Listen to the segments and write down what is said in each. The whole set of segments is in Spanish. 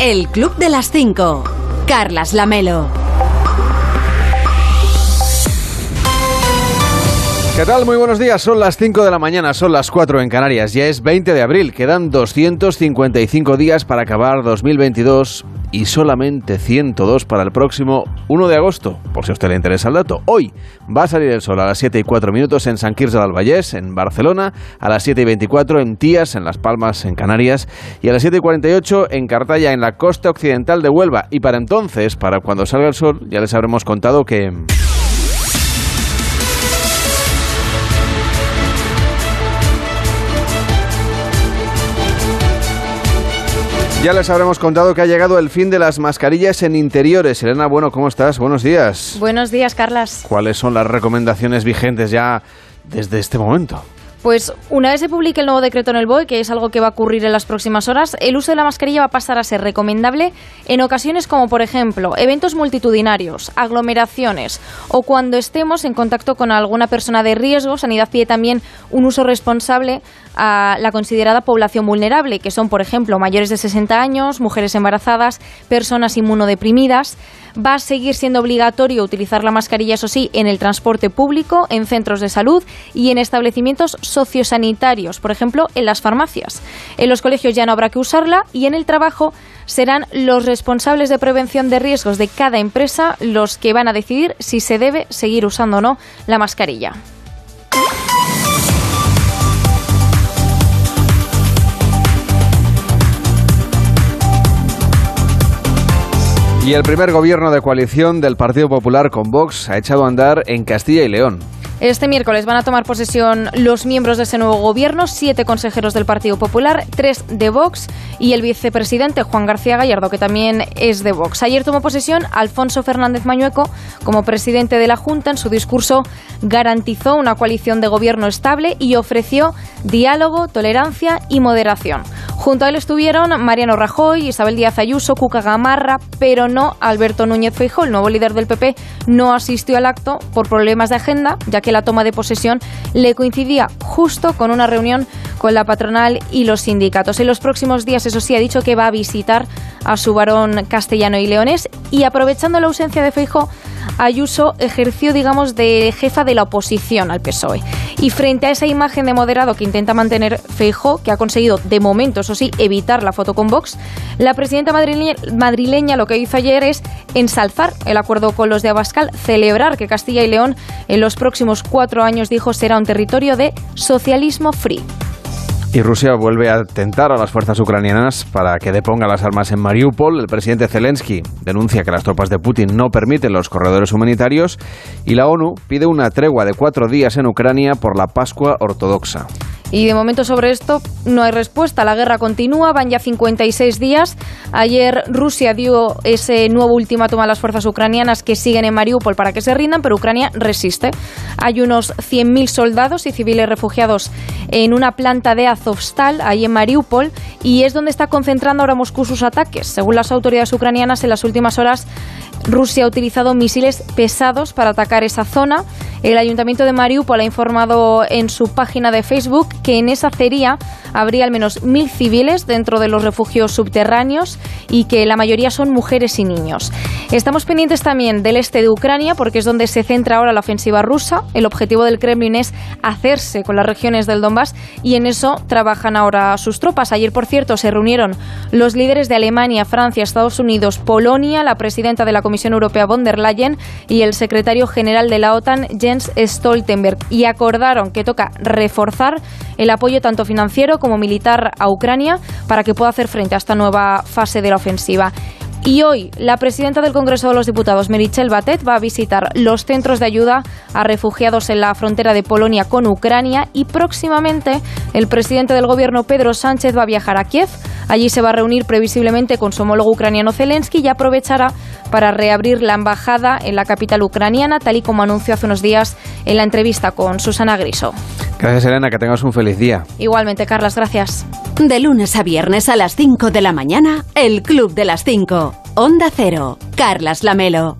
El Club de las 5. Carlas Lamelo. ¿Qué tal? Muy buenos días. Son las 5 de la mañana, son las 4 en Canarias. Ya es 20 de abril. Quedan 255 días para acabar 2022 y solamente 102 para el próximo 1 de agosto, por si a usted le interesa el dato. Hoy va a salir el sol a las 7 y 4 minutos en San Quirze del Vallés, en Barcelona, a las 7 y 24 en Tías, en Las Palmas, en Canarias, y a las 7 y 48 en Cartaya, en la costa occidental de Huelva. Y para entonces, para cuando salga el sol, ya les habremos contado que... Ya les habremos contado que ha llegado el fin de las mascarillas en interiores. Elena, bueno, ¿cómo estás? Buenos días. Buenos días, Carlas. ¿Cuáles son las recomendaciones vigentes ya desde este momento? Pues una vez se publique el nuevo decreto en el BOE, que es algo que va a ocurrir en las próximas horas, el uso de la mascarilla va a pasar a ser recomendable en ocasiones como, por ejemplo, eventos multitudinarios, aglomeraciones o cuando estemos en contacto con alguna persona de riesgo. Sanidad pide también un uso responsable a la considerada población vulnerable, que son, por ejemplo, mayores de 60 años, mujeres embarazadas, personas inmunodeprimidas. Va a seguir siendo obligatorio utilizar la mascarilla, eso sí, en el transporte público, en centros de salud y en establecimientos sociosanitarios, por ejemplo, en las farmacias. En los colegios ya no habrá que usarla y en el trabajo serán los responsables de prevención de riesgos de cada empresa los que van a decidir si se debe seguir usando o no la mascarilla. Y el primer gobierno de coalición del Partido Popular con Vox ha echado a andar en Castilla y León. Este miércoles van a tomar posesión los miembros de ese nuevo gobierno, siete consejeros del Partido Popular, tres de Vox y el vicepresidente Juan García Gallardo, que también es de Vox. Ayer tomó posesión Alfonso Fernández Mañueco como presidente de la Junta. En su discurso garantizó una coalición de gobierno estable y ofreció diálogo, tolerancia y moderación. Junto a él estuvieron Mariano Rajoy, Isabel Díaz Ayuso, Cuca Gamarra, pero no Alberto Núñez Feijóo. El nuevo líder del PP no asistió al acto por problemas de agenda, ya que la toma de posesión le coincidía justo con una reunión con la patronal y los sindicatos. En los próximos días, eso sí, ha dicho que va a visitar a su varón castellano y leonés y aprovechando la ausencia de Feijóo, Ayuso ejerció, digamos, de jefa de la oposición al PSOE. Y frente a esa imagen de moderado que intenta mantener Feijó, que ha conseguido, de momento, eso sí, evitar la foto con Vox, la presidenta madrileña, madrileña lo que hizo ayer es ensalzar el acuerdo con los de Abascal, celebrar que Castilla y León en los próximos cuatro años, dijo, será un territorio de socialismo free. Y Rusia vuelve a tentar a las fuerzas ucranianas para que deponga las armas en Mariupol. El presidente Zelensky denuncia que las tropas de Putin no permiten los corredores humanitarios y la ONU pide una tregua de cuatro días en Ucrania por la Pascua Ortodoxa. Y de momento sobre esto no hay respuesta. La guerra continúa, van ya 56 días. Ayer Rusia dio ese nuevo ultimátum a las fuerzas ucranianas que siguen en Mariupol para que se rindan, pero Ucrania resiste. Hay unos 100.000 soldados y civiles refugiados en una planta de Azovstal, ahí en Mariupol, y es donde está concentrando ahora Moscú sus ataques. Según las autoridades ucranianas, en las últimas horas Rusia ha utilizado misiles pesados para atacar esa zona. El ayuntamiento de Mariupol ha informado en su página de Facebook que en esa acería habría al menos mil civiles dentro de los refugios subterráneos y que la mayoría son mujeres y niños. Estamos pendientes también del este de Ucrania porque es donde se centra ahora la ofensiva rusa. El objetivo del Kremlin es hacerse con las regiones del Donbass y en eso trabajan ahora sus tropas. Ayer, por cierto, se reunieron los líderes de Alemania, Francia, Estados Unidos, Polonia, la presidenta de la Comisión Europea von der Leyen y el secretario general de la OTAN, Stoltenberg, y acordaron que toca reforzar el apoyo tanto financiero como militar a Ucrania para que pueda hacer frente a esta nueva fase de la ofensiva. Y hoy la presidenta del Congreso de los Diputados, Merichel Batet, va a visitar los centros de ayuda a refugiados en la frontera de Polonia con Ucrania y próximamente el presidente del gobierno, Pedro Sánchez, va a viajar a Kiev. Allí se va a reunir previsiblemente con su homólogo ucraniano Zelensky y aprovechará para reabrir la embajada en la capital ucraniana, tal y como anunció hace unos días en la entrevista con Susana Griso. Gracias, Elena, que tengas un feliz día. Igualmente, Carlas, gracias. De lunes a viernes a las 5 de la mañana, el Club de las 5. Onda Cero. Carlas Lamelo.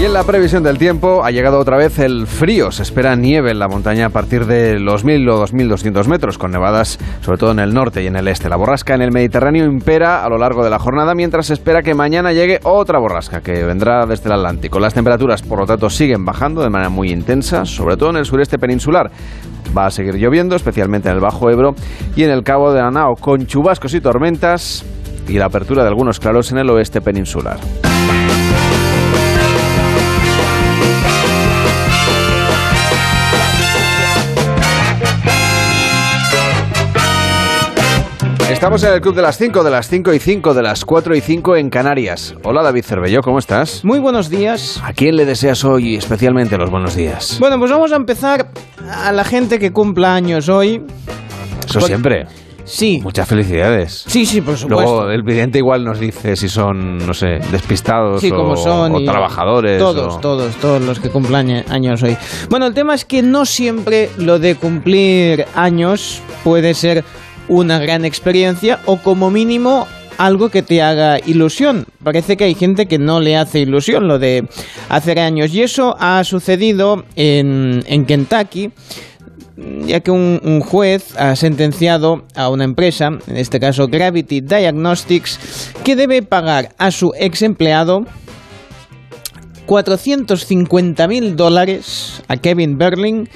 Y en la previsión del tiempo ha llegado otra vez el frío. Se espera nieve en la montaña a partir de los 1.000 o 2.200 metros, con nevadas sobre todo en el norte y en el este. La borrasca en el Mediterráneo impera a lo largo de la jornada, mientras se espera que mañana llegue otra borrasca que vendrá desde el Atlántico. Las temperaturas, por lo tanto, siguen bajando de manera muy intensa, sobre todo en el sureste peninsular. Va a seguir lloviendo, especialmente en el Bajo Ebro y en el Cabo de Anao, con chubascos y tormentas y la apertura de algunos claros en el oeste peninsular. Estamos en el club de las 5, de las 5 y 5, de las 4 y 5 en Canarias. Hola David Cervelló, ¿cómo estás? Muy buenos días. ¿A quién le deseas hoy especialmente los buenos días? Bueno, pues vamos a empezar a la gente que cumpla años hoy. Eso Por- siempre. Sí. Muchas felicidades. Sí, sí, por supuesto. Luego el vidente igual nos dice si son, no sé, despistados Sí, o, como son. o y trabajadores. Todos, o- todos, todos los que cumplan años hoy. Bueno, el tema es que no siempre lo de cumplir años puede ser una gran experiencia o como mínimo algo que te haga ilusión. Parece que hay gente que no le hace ilusión lo de hacer años. Y eso ha sucedido en, en Kentucky ya que un, juez ha sentenciado a una empresa, en este caso Gravity Diagnostics, que debe pagar a su ex empleado 450 mil dólares a Kevin Berling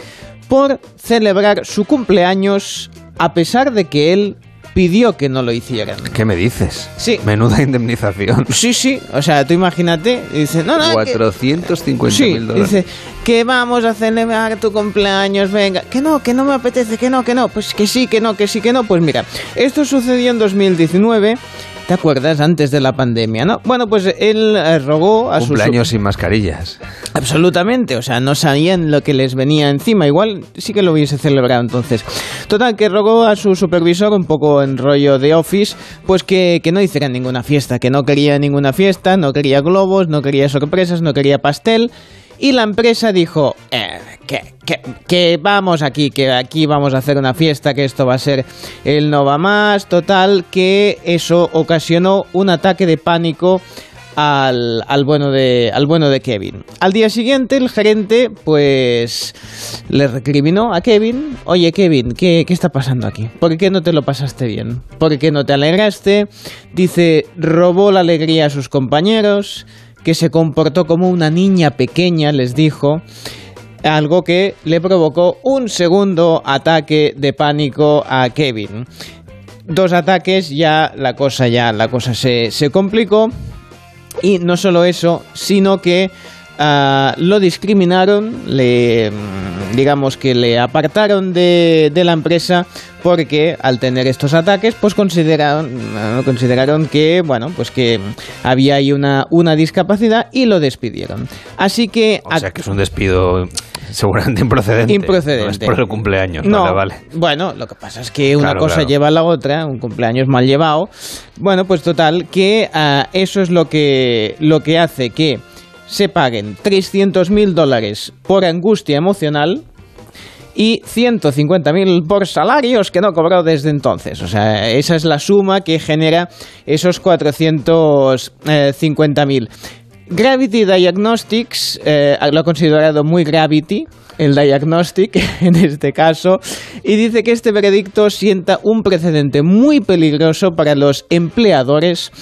por celebrar su cumpleaños a pesar de que él pidió que no lo hicieran. ¿Qué me dices? Sí. Menuda indemnización. Sí, sí, o sea, tú imagínate, dice, no, no, que- 450 Sí, mil dólares. dice que vamos a celebrar tu cumpleaños, venga. Que no, que no me apetece, que no, que no. Pues que sí, que no, que sí, que no. Pues mira, esto sucedió en 2019. ¿Te acuerdas? Antes de la pandemia, ¿no? Bueno, pues él eh, rogó a sus... Cumpleaños sin mascarillas. Absolutamente, o sea, no sabían lo que les venía encima. Igual sí que lo hubiese celebrado entonces. Total, que rogó a su supervisor, un poco en rollo de office, pues que, que no hicieran ninguna fiesta, que no quería ninguna fiesta, no quería globos, no quería sorpresas, no quería pastel. Y la empresa dijo, eh, que, que, vamos aquí, que aquí vamos a hacer una fiesta, que esto va a ser el no va más. Total, que eso ocasionó un ataque de pánico al, al bueno de al bueno de Kevin. Al día siguiente el gerente pues le recriminó a Kevin, "Oye Kevin, ¿qué, qué está pasando aquí? ¿Por qué no te lo pasaste bien? ¿Por qué no te alegraste?" Dice, "Robó la alegría a sus compañeros, que se comportó como una niña pequeña", les dijo. Algo que le provocó un segundo ataque de pánico a Kevin. Dos ataques, ya la cosa ya la cosa se, se complicó. Y no solo eso, sino que ah, lo discriminaron, le, mm, digamos que le apartaron de, de la empresa porque al tener estos ataques, pues consideraron, ah, consideraron que, bueno, pues que había ahí una, una discapacidad y lo despidieron. Así que... O sea que es un despido seguramente improcedente. Improcedente. No es por el cumpleaños. No, Vale, vale. bueno, lo que pasa es que una Claro, cosa claro. lleva a la otra, un cumpleaños mal llevado. Bueno, pues total, que ah, eso es lo que, lo que hace que se paguen 300 mil dólares por angustia emocional y 150 mil por salarios que no cobró desde entonces. O sea, esa es la suma que genera esos 450 mil. Gravity Diagnostics eh, lo ha considerado muy Gravity, el diagnostic en este caso, y dice que este veredicto sienta un precedente muy peligroso para los empleadores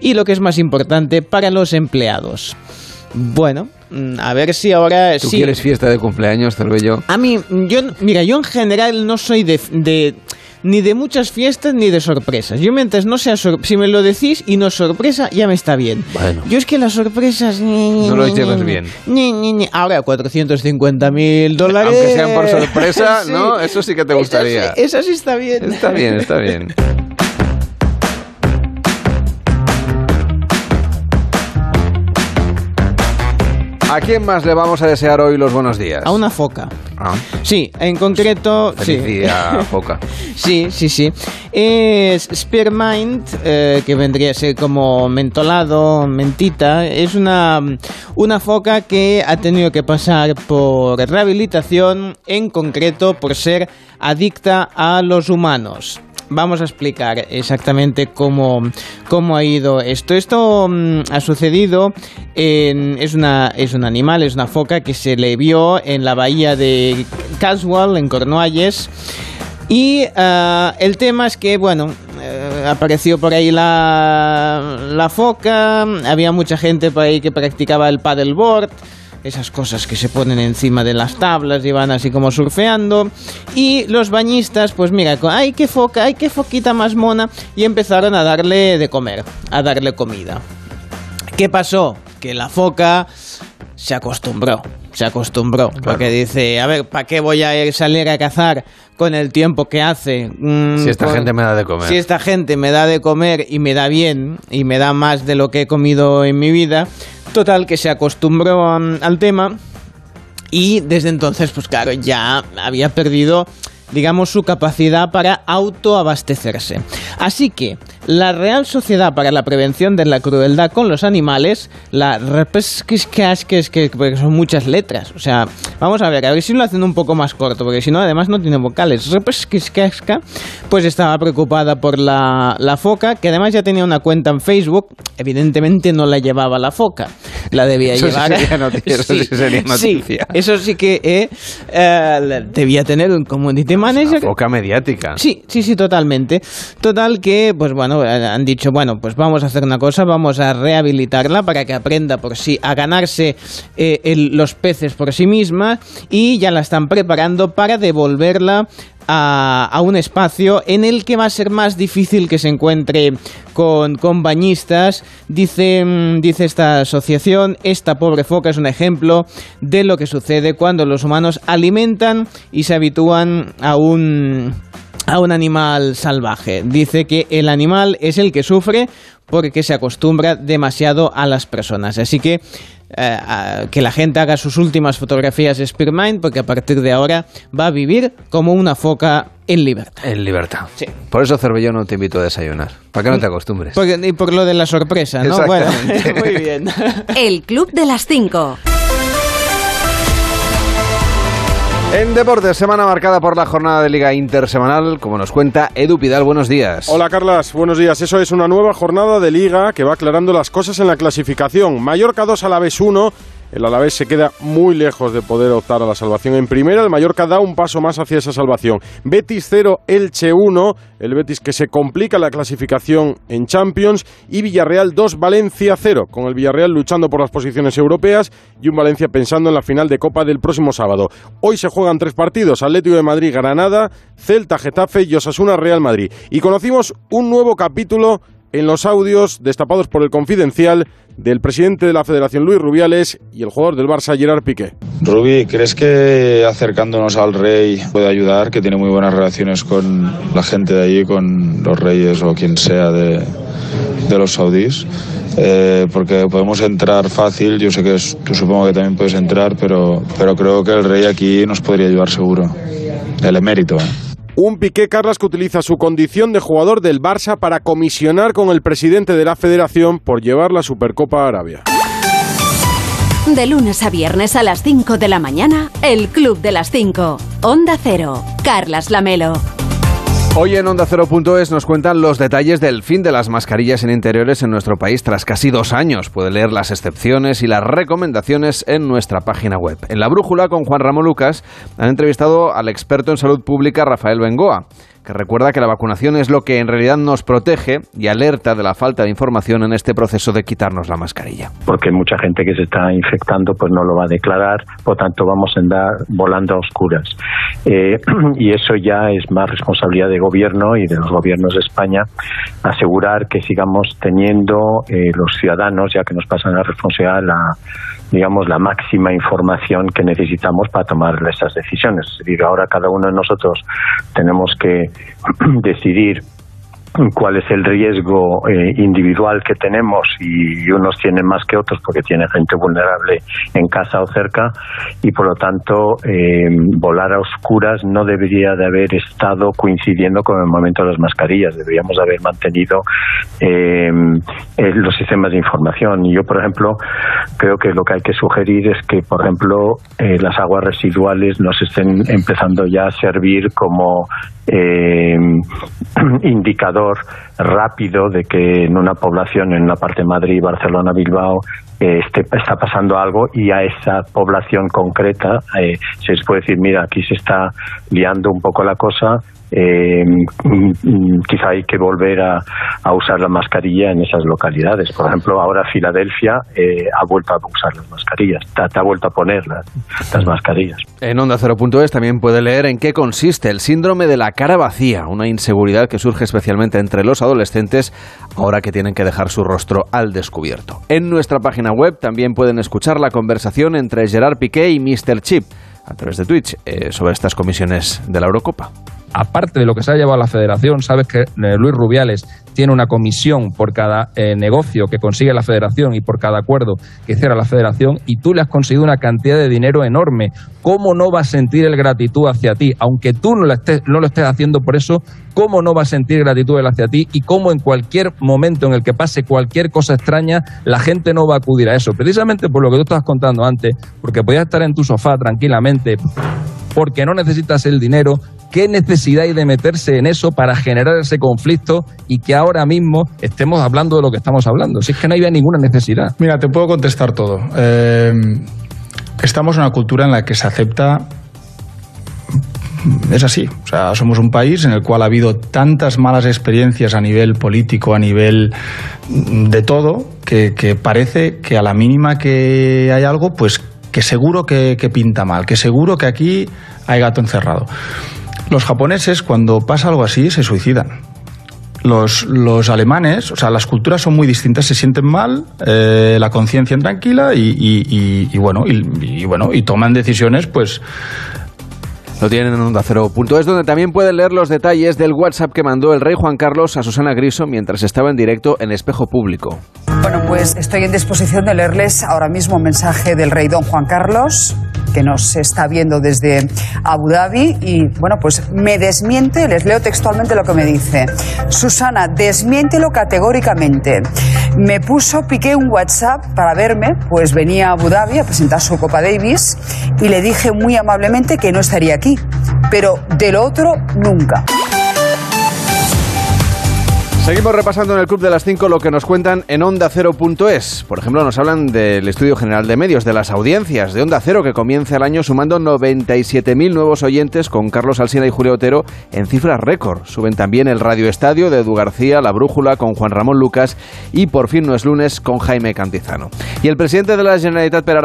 y lo que es más importante, para los empleados. Bueno, mm, a ver si ahora ¿Tú sí. quieres fiesta de cumpleaños, Cervello? A mí, yo, mira, yo en general no soy de, de- ni de muchas fiestas ni de sorpresas. Yo mientras no sea sor- si me lo decís y no es sorpresa, ya me está bien. Bueno. Yo es que las sorpresas... No lo llevas bien. Ni, ni, ni. Ahora, 450 mil dólares... Aunque sean por sorpresa, Sí. ¿no? Eso sí que te gustaría. sí- Esa sí está bien. Está bien, está bien. ¿A quién más le vamos a desear hoy los buenos días? A una foca. Ah, Sí, en concreto... sí. feliz día, Foca. Sí, sí, sí. Es Spearmint, eh, que vendría a ser como mentolado, mentita. Es una, una foca que ha tenido que pasar por rehabilitación, en concreto por ser adicta a los humanos. Vamos a explicar exactamente cómo, cómo ha ido esto. Esto mm, ha sucedido, en, es, una, es un animal, es una foca que se le vio en la bahía de Caswell, en Cornualles. Y ah, el tema es que, bueno, eh, apareció por ahí la, la foca, había mucha gente por ahí que practicaba el paddleboard esas cosas que se ponen encima de las tablas y van así como surfeando. Y los bañistas, pues mira, ay, qué foca, ay, qué foquita más mona, y empezaron a darle de comer, a darle comida. ¿Qué pasó? Que la foca se acostumbró, se acostumbró, porque dice, a ver, ¿para qué voy a salir a cazar con el tiempo que hace? Mm, si esta gente me da de comer. Si esta gente me da de comer y me da bien, y me da más de lo que he comido en mi vida, Total, que se acostumbró al tema y desde entonces, pues claro, ya había perdido digamos, su capacidad para autoabastecerse. Así que la Real Sociedad para la Prevención de la Crueldad con los Animales, la que porque son muchas letras, o sea, vamos a ver, a ver si lo hacen un poco más corto, porque si no, además no tiene vocales. Pues estaba preocupada por la, la foca, que además ya tenía una cuenta en Facebook, evidentemente no la llevaba la foca, la debía llevar. Sí sería noticia, eso sí sería noticia. eso sí que eh, eh, debía tener un community manager. Foca mediática. Sí, sí, sí, totalmente. Total que, pues bueno, han dicho, bueno, pues vamos a hacer una cosa, vamos a rehabilitarla para que aprenda por sí a ganarse eh, los peces por sí misma y ya la están preparando para devolverla a, un espacio en el que va a ser más difícil que se encuentre con, con bañistas. Dice, mm, dice esta asociación, esta pobre foca es un ejemplo de lo que sucede cuando los humanos alimentan y se habitúan a un a un animal salvaje. Dice que el animal es el que sufre porque se acostumbra demasiado a las personas. Así que eh, que la gente haga sus últimas fotografías de Spearmint porque a partir de ahora va a vivir como una foca en libertad. En libertad. Sí. Por eso, Cervellón, no te invito a desayunar. Para que no te acostumbres. y por lo de la sorpresa, ¿no? Bueno, muy bien. El Club de las Cinco. En deportes, semana marcada por la jornada de Liga Intersemanal, como nos cuenta Edu Pidal, buenos días. Hola Carlas, buenos días. Eso es una nueva jornada de Liga que va aclarando las cosas en la clasificación. Mallorca 2 a la vez 1 el Alavés se queda muy lejos de poder optar a la salvación en primera. El Mallorca da un paso más hacia esa salvación. Betis 0, Elche 1. El Betis que se complica la clasificación en Champions. Y Villarreal 2, Valencia 0. Con el Villarreal luchando por las posiciones europeas y un Valencia pensando en la final de Copa del próximo sábado. Hoy se juegan tres partidos. Atlético de Madrid, Granada, Celta, Getafe y Osasuna, Real Madrid. Y conocimos un nuevo capítulo en los audios destapados por el Confidencial del presidente de la Federación Luis Rubiales y el jugador del Barça Gerard Piqué. Rubí, ¿crees que acercándonos al rey puede ayudar? Que tiene muy buenas relaciones con la gente de allí, con los reyes o quien sea de, los saudíes. Eh, porque podemos entrar fácil, yo sé que tú supongo que también puedes entrar, pero, pero creo que el rey aquí nos podría ayudar seguro. El emérito. ¿eh? Un Piqué Carlas que utiliza su condición de jugador del Barça para comisionar con el presidente de la federación por llevar la Supercopa a Arabia. De lunes a viernes a las 5 de la mañana, el Club de las 5. Onda Cero. Carlas Lamelo. Hoy en Onda Cero.es nos cuentan los detalles del fin de las mascarillas en interiores en nuestro país tras casi dos años. Puede leer las excepciones y las recomendaciones en nuestra página web. En la brújula con Juan Ramón Lucas han entrevistado al experto en salud pública Rafael Bengoa que recuerda que la vacunación es lo que en realidad nos protege y alerta de la falta de información en este proceso de quitarnos la mascarilla. Porque mucha gente que se está infectando pues no lo va a declarar, por tanto vamos a andar volando a oscuras. Eh, y eso ya es más responsabilidad de gobierno y de los gobiernos de España asegurar que sigamos teniendo eh, los ciudadanos, ya que nos pasan la responsabilidad, la, digamos, la máxima información que necesitamos para tomar esas decisiones. Es decir, ahora cada uno de nosotros tenemos que decidir cuál es el riesgo eh, individual que tenemos y unos tienen más que otros porque tiene gente vulnerable en casa o cerca y por lo tanto eh, volar a oscuras no debería de haber estado coincidiendo con el momento de las mascarillas. Deberíamos haber mantenido eh, los sistemas de información. Y yo por ejemplo creo que lo que hay que sugerir es que por ejemplo las aguas residuales no se estén empezando ya a servir como eh, indicador rápido de que en una población, en una parte de Madrid, Barcelona, Bilbao, eh, este, está pasando algo y a esa población concreta eh, se les puede decir, mira, aquí se está liando un poco la cosa, eh, mm, quizá hay que volver a, usar la mascarilla en esas localidades. Por ejemplo, ahora Filadelfia eh, ha vuelto a usar las mascarillas, te, ha vuelto a poner las, las mascarillas. En Onda 0.es también puede leer en qué consiste el síndrome de la cara vacía, una inseguridad que surge especialmente entre los adolescentes ahora que tienen que dejar su rostro al descubierto. En nuestra página web también pueden escuchar la conversación entre Gerard Piqué y Mr. Chip a través de Twitch eh, sobre estas comisiones de la Eurocopa aparte de lo que se ha llevado a la federación, sabes que eh, Luis Rubiales tiene una comisión por cada eh, negocio que consigue la federación y por cada acuerdo que cierra la federación y tú le has conseguido una cantidad de dinero enorme. ¿Cómo no va a sentir el gratitud hacia ti? Aunque tú no lo, estés, no lo estés haciendo por eso, ¿cómo no va a sentir gratitud hacia ti? Y cómo en cualquier momento en el que pase cualquier cosa extraña, la gente no va a acudir a eso. Precisamente por lo que tú estabas contando antes, porque podías estar en tu sofá tranquilamente porque no necesitas el dinero, ¿Qué necesidad hay de meterse en eso para generar ese conflicto y que ahora mismo estemos hablando de lo que estamos hablando? Si es que no había ninguna necesidad. Mira, te puedo contestar todo. Eh, estamos en una cultura en la que se acepta es así. O sea, somos un país en el cual ha habido tantas malas experiencias a nivel político, a nivel de todo, que, parece que a la mínima que hay algo, pues que seguro que pinta mal, que seguro que aquí hay gato encerrado. Los japoneses, cuando pasa algo así, se suicidan. Los, los, alemanes, o sea, las culturas son muy distintas, se sienten mal, eh, la conciencia tranquila y, y, bueno, y, bueno, y toman decisiones, pues. Lo tienen en Onda Cero. es donde también pueden leer los detalles del WhatsApp que mandó el rey Juan Carlos a Susana Griso mientras estaba en directo en Espejo Público. Bueno, pues estoy en disposición de leerles ahora mismo un mensaje del rey don Juan Carlos que nos está viendo desde Abu Dhabi y bueno, pues me desmiente, les leo textualmente lo que me dice. Susana, desmiéntelo categóricamente. Me puso, piqué un WhatsApp para verme, pues venía a Abu Dhabi a presentar su Copa Davis y le dije muy amablemente que no estaría aquí, pero del otro nunca. Seguimos repasando en el Club de las 5 lo que nos cuentan en Onda Cero.es. Por ejemplo, nos hablan del Estudio General de Medios, de las audiencias de Onda Cero, que comienza el año sumando 97.000 nuevos oyentes con Carlos Alsina y Julio Otero en cifras récord. Suben también el Radio Estadio de Edu García, La Brújula con Juan Ramón Lucas y Por fin no es lunes con Jaime Cantizano. Y el presidente de la Generalitat, Per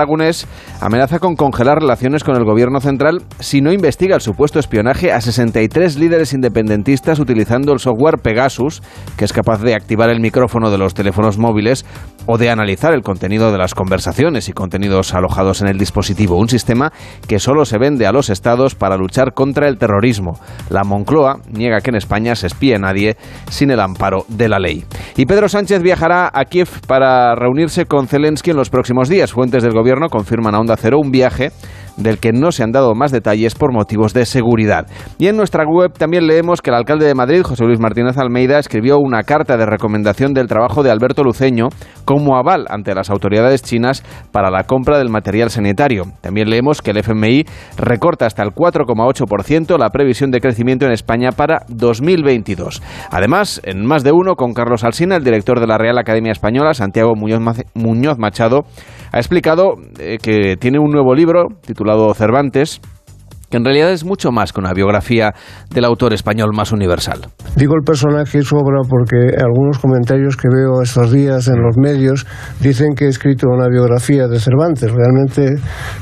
amenaza con congelar relaciones con el gobierno central si no investiga el supuesto espionaje a 63 líderes independentistas utilizando el software Pegasus que es capaz de activar el micrófono de los teléfonos móviles o de analizar el contenido de las conversaciones y contenidos alojados en el dispositivo, un sistema que solo se vende a los estados para luchar contra el terrorismo. La Moncloa niega que en España se espíe a nadie sin el amparo de la ley. Y Pedro Sánchez viajará a Kiev para reunirse con Zelensky en los próximos días. Fuentes del gobierno confirman a Onda Cero un viaje del que no se han dado más detalles por motivos de seguridad. Y en nuestra web también leemos que el alcalde de Madrid, José Luis Martínez Almeida, escribió una carta de recomendación del trabajo de Alberto Luceño como aval ante las autoridades chinas para la compra del material sanitario. También leemos que el FMI recorta hasta el 4,8% la previsión de crecimiento en España para 2022. Además, en más de uno, con Carlos Alsina, el director de la Real Academia Española, Santiago Muñoz Machado, ha explicado eh, que tiene un nuevo libro titulado Cervantes, que en realidad es mucho más que una biografía del autor español más universal. Digo el personaje y su obra porque algunos comentarios que veo estos días en los medios dicen que he escrito una biografía de Cervantes. Realmente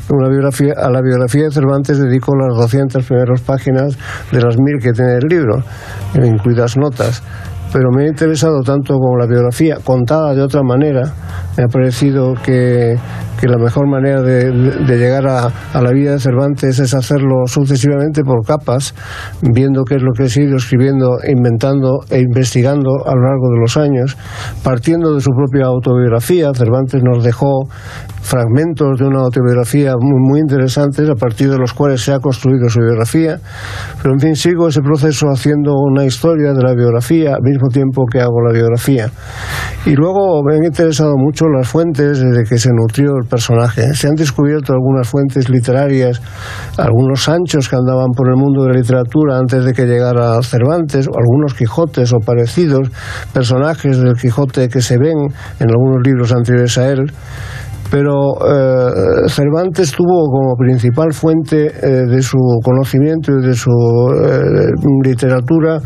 una biografía, a la biografía de Cervantes dedico las 200 primeras páginas de las mil que tiene el libro, incluidas notas pero me ha interesado tanto como la biografía contada de otra manera. Me ha parecido que, la mejor manera de, llegar a, la vida de Cervantes es hacerlo sucesivamente por capas, viendo qué es lo que he ido escribiendo, inventando e investigando a lo largo de los años, partiendo de su propia autobiografía. Cervantes nos dejó fragmentos de una autobiografía muy, muy interesantes a partir de los cuales se ha construido su biografía. Pero en fin, sigo ese proceso haciendo una historia de la biografía al mismo tiempo que hago la biografía. Y luego me han interesado mucho las fuentes de que se nutrió el personaje. Se han descubierto algunas fuentes literarias, algunos Sanchos que andaban por el mundo de la literatura antes de que llegara Cervantes, o algunos Quijotes o parecidos, personajes del Quijote que se ven en algunos libros anteriores a él pero eh, Cervantes tuvo como principal fuente eh, de su conocimiento y de su eh, literatura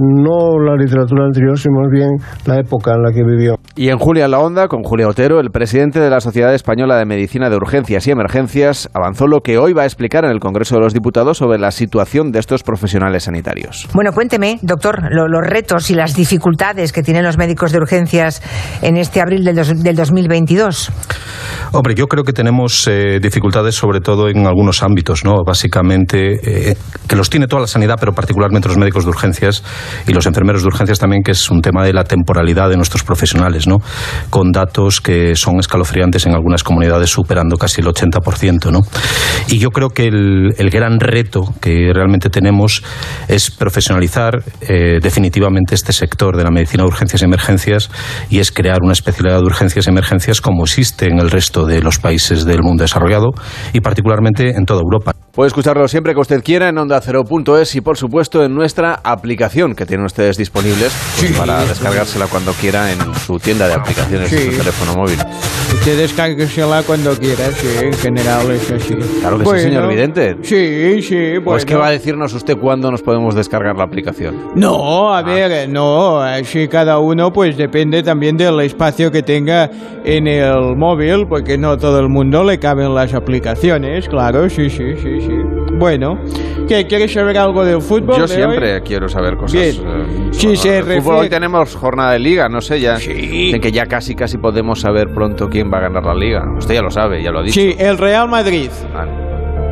no la literatura anterior, sino más bien la época en la que vivió. Y en Julia la Onda, con Julia Otero, el presidente de la Sociedad Española de Medicina de Urgencias y Emergencias, avanzó lo que hoy va a explicar en el Congreso de los Diputados sobre la situación de estos profesionales sanitarios. Bueno, cuénteme, doctor, los retos y las dificultades que tienen los médicos de urgencias en este abril del, del 2022. Hombre, yo creo que tenemos eh, dificultades sobre todo en algunos ámbitos, ¿no? Básicamente, eh, que los tiene toda la sanidad, pero particularmente los médicos de urgencias y los enfermeros de urgencias también, que es un tema de la temporalidad de nuestros profesionales, ¿no? Con datos que son escalofriantes en algunas comunidades, superando casi el 80%, ¿no? Y yo creo que el, gran reto que realmente tenemos es profesionalizar eh, definitivamente este sector de la medicina de urgencias y emergencias y es crear una especialidad de urgencias y emergencias como existe en el resto de los países del mundo desarrollado y particularmente en toda Europa. Puede escucharlo siempre que usted quiera en ondacero.es y por supuesto en nuestra aplicación que tienen ustedes disponibles pues, para descargársela cuando quiera en su tienda de aplicaciones en su teléfono móvil. Usted descárguesela cuando quiera, sí, en general es así. Claro que sí, señor Vidente. Sí, sí. Bueno. Pues que va a decirnos usted cuándo nos podemos descargar la aplicación. No, a ver, no, así cada uno pues depende también del espacio que tenga en el móvil, porque no todo el mundo le caben las aplicaciones, claro, sí, sí, sí. Sí. Bueno, ¿qué, ¿quieres saber algo del fútbol? Yo siempre quiero saber cosas. Bien. Eh, Sí, se fútbol hoy tenemos jornada de liga, no sé ya. Dicen que ya casi casi podemos saber pronto quién va a ganar la liga. Usted ya lo sabe, ya lo ha dicho. Sí, el Real Madrid.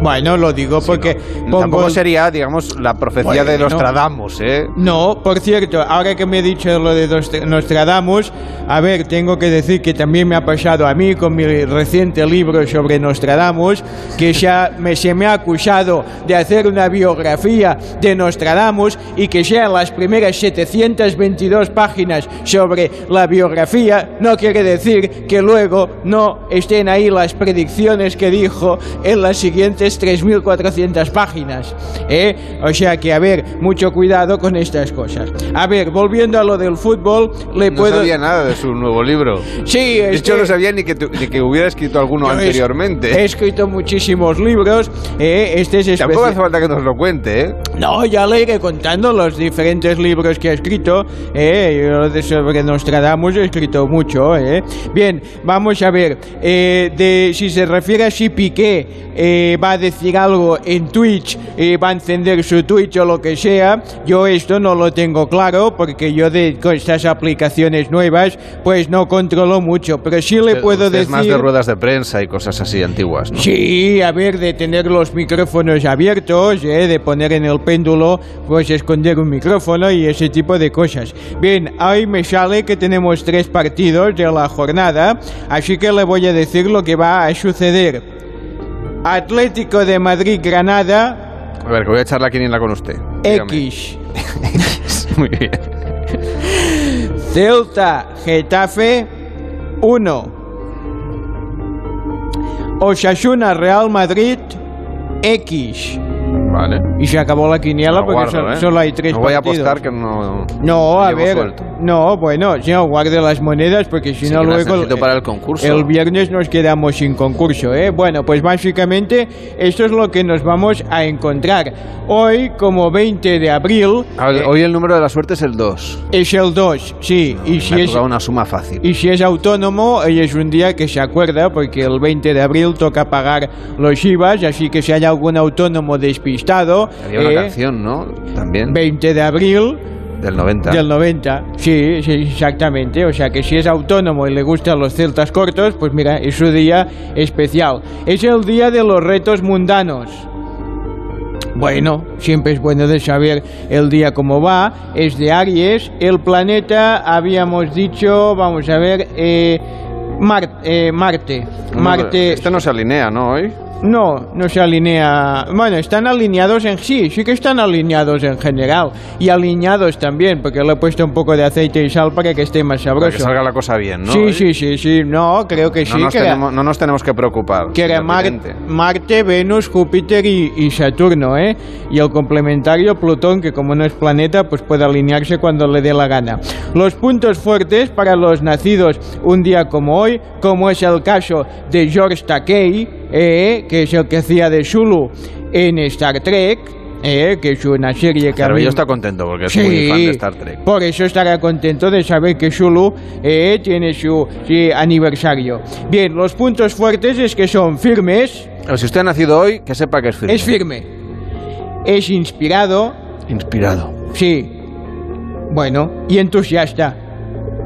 Bueno, lo digo porque... pongo Tampoco el- sería, digamos, la profecía de. Nostradamus, ¿eh? No, por cierto, ahora que me he dicho lo de Nostradamus, a ver, tengo que decir que también me ha pasado a mí con mi reciente libro sobre Nostradamus, que me, se me ha acusado de hacer una biografía de Nostradamus y que sean las primeras 722 páginas sobre la biografía, no quiere decir que luego no estén ahí las predicciones que dijo en las siguientes 3.400 páginas. ¿eh? O sea que, a ver, mucho cuidado con estas cosas. A ver, volviendo a lo del fútbol, le No puedo... sabía nada de su nuevo libro. Sí, De es hecho, que- no sabía ni que, tu- ni que hubiera escrito alguno Yo anteriormente. He escrito muchísimos libros. ¿eh? Este es Tampoco especi- hace falta que nos lo cuente, ¿eh? No, ya le iré contando los diferentes libros que he escrito. ¿eh? Yo de sobre Nostradamus he escrito mucho. ¿eh? Bien, vamos a ver. eh, de, si se refiere a si Piqué va a decir algo en Twitch, eh, va a encender su Twitch o lo que sea, yo esto no lo tengo claro porque yo de con estas aplicaciones nuevas pues no controlo mucho. Pero sí le Usted- puedo usted decir... es más de ruedas de prensa y cosas así antiguas, ¿no? Sí, a ver, de tener los micrófonos abiertos, ¿eh? de poner en el péndulo, pues esconder un micrófono y ese tipo de cosas. Bien, hoy me sale que tenemos tres partidos de la jornada, así que le voy a decir lo que va a suceder. Atlético de Madrid-Granada, A ver, que voy a echar la quiniela con usted. X. Muy bien. Celta-Getafe, 1. Osasuna-Real Madrid, X. Vale. Y se acabó la quiniela Lo porque guardo, ¿eh? solo hay tres No voy a partidos. apostar que no... No, a ver, suelto. no, bueno, si no, guarde las monedas porque si Sí, no luego necesito para el concurso. el viernes nos quedamos sin concurso, ¿eh? Bueno, pues básicamente esto es lo que nos vamos a encontrar. Hoy, como 20 de abril, A ver, hoy el número de la suerte es el 2. es el 2, sí, y si Me ha es... una suma fácil. Y si es autónomo, hoy es un día que se acuerda porque el 20 de abril toca pagar los IVAs, así que si hay algún autónomo despistado, Había una eh, canción, ¿no? También. 20 de abril Del 90. del 90, sí, sí, exactamente. O sea que si es autónomo y le gustan los celtas cortos, pues mira, es su día especial. Es el día de los retos mundanos. Bueno, siempre es bueno de saber el día cómo va. Es de Aries. El planeta, habíamos dicho, vamos a ver, eh, Mar- eh, Marte. Marte. Este no se alinea, ¿no? Hoy. No, no se alinea. Bueno, están alineados en sí, sí que están alineados en general. Y alineados también, porque le he puesto un poco de aceite y sal para que esté más Para sabroso. que salga la cosa bien, ¿no? Sí, sí, sí, sí. No, creo que No, sí. nos que tenemos, no nos tenemos que preocupar. que era Mar-. Marte, Venus, Júpiter y, y Saturno, ¿eh? Y el complementario Plutón, que como no es planeta, pues puede alinearse cuando le dé la gana. Los puntos fuertes para los nacidos un día como hoy, como es el caso de George Takei, eh, que es el que hacía de Zulu en Star Trek, eh, que es una serie que Pero mí- yo está contento porque es Sí, muy fan de Star Trek. Por eso estará contento de saber que Zulu eh, tiene su sí, aniversario. Bien, los puntos fuertes es que son firmes, Pero si usted ha nacido hoy, que sepa que es firme. es firme, es inspirado, Inspirado. sí, bueno, y entusiasta.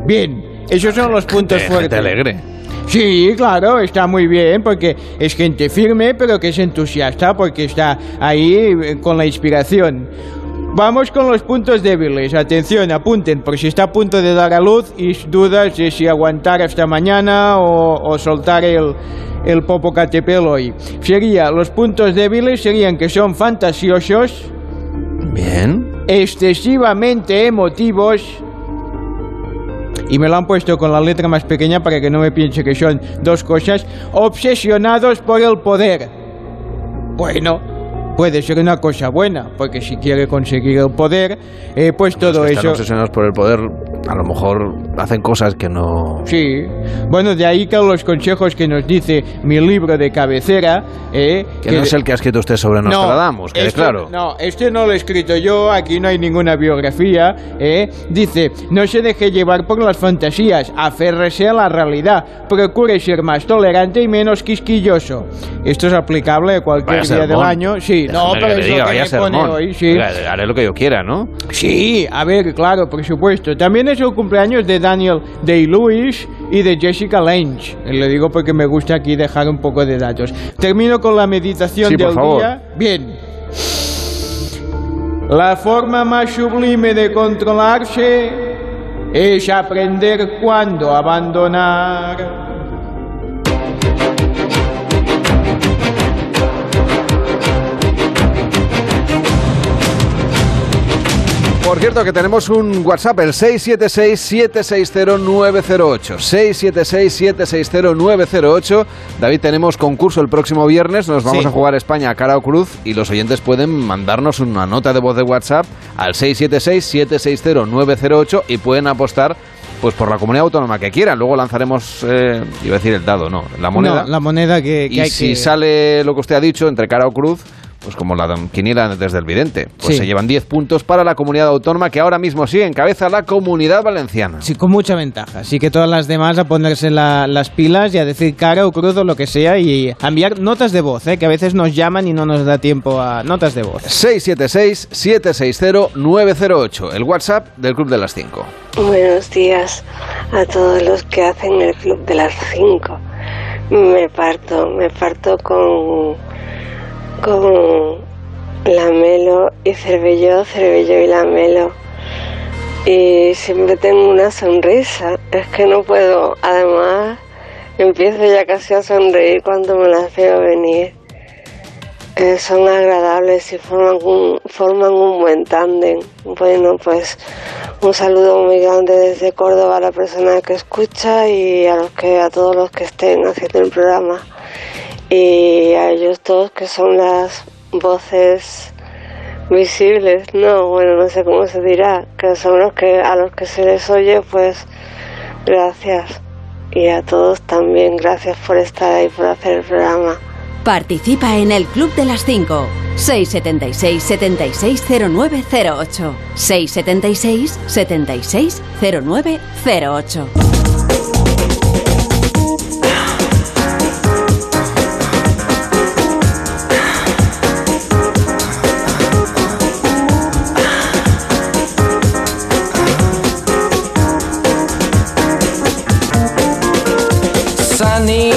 Bien, esos son los puntos Gente- fuertes. gente alegre. Sí, claro, está muy bien porque es gente firme, pero que es entusiasta porque está ahí eh, con la inspiración. Vamos con los puntos débiles. Atención, apunten, por si está a punto de dar a luz y dudas de si aguantar hasta mañana o, o soltar el, el Popocatépetl hoy. Sería, los puntos débiles serían que son fantasiosos, Bien. excesivamente emotivos y me lo han puesto con la letra más pequeña para que no me piense que son dos cosas, obsesionados por el poder. Bueno, puede ser una cosa buena, porque si quiere conseguir el poder, eh, pues todo Están eso... obsesionados por el poder, a lo mejor hacen cosas que no... Sí, bueno, de ahí que los consejos que nos dice mi libro de cabecera, eh, Que no es el que ha escrito usted sobre Nostradamus, que este- claro. No, este no lo he escrito yo, aquí no hay ninguna biografía. ¿eh? Dice, no se deje llevar por las fantasías, aférrese a la realidad, procure ser más tolerante y menos quisquilloso. Esto es aplicable a cualquier Vaya día del sermón. año. Sí, no, Déjame pero que es lo que me pone hoy, sí. Haré lo que yo quiera, ¿no? Sí, a ver, claro, por supuesto. También es el cumpleaños de Daniel Day-Lewis y de Jessica Lange. Le digo porque me gusta aquí dejar un poco de datos. Termino con la meditación Sí, del día. Bien. La forma más sublime de controlarse es aprender cuándo abandonar. Por cierto, que tenemos un WhatsApp, el 676-760-908. 676-760-908. David, tenemos concurso el próximo viernes. Nos vamos Sí. a jugar España a cara o cruz y los oyentes pueden mandarnos una nota de voz de WhatsApp al 676-760-908 y pueden apostar pues por la comunidad autónoma que quieran. Luego lanzaremos, eh, iba a decir el dado, no, la moneda. No, la moneda que, que y hay si que... sale lo que usted ha dicho, entre cara o cruz, pues como la quiniela desde el vidente, pues Sí. se llevan 10 puntos para la comunidad autónoma que ahora mismo sí encabeza la comunidad valenciana. Sí, con mucha ventaja. Así que todas las demás a ponerse la- las pilas y a decir cara o cruz o lo que sea y a enviar notas de voz, ¿eh? que a veces nos llaman y no nos da tiempo a notas de voz. 676-760-908, el WhatsApp del Club de las 5. Buenos días a todos los que hacen el club de las 5. Me parto, me parto con, con Lamelo y Cervelló, Cervelló y Lamelo. Y siempre tengo una sonrisa. Es que no puedo. Además, empiezo ya casi a sonreír cuando me las veo venir. Eh, son agradables y forman un, forman un buen tándem. Bueno, pues un saludo muy grande desde Córdoba a la persona que escucha y a los que a todos los que estén haciendo el programa y a ellos todos que son las voces visibles, no, bueno, no sé cómo se dirá, que son los que a los que se les oye, pues gracias y a todos también gracias por estar ahí por hacer el programa. Participa en el Club de las 5. 676 760908. Sunny,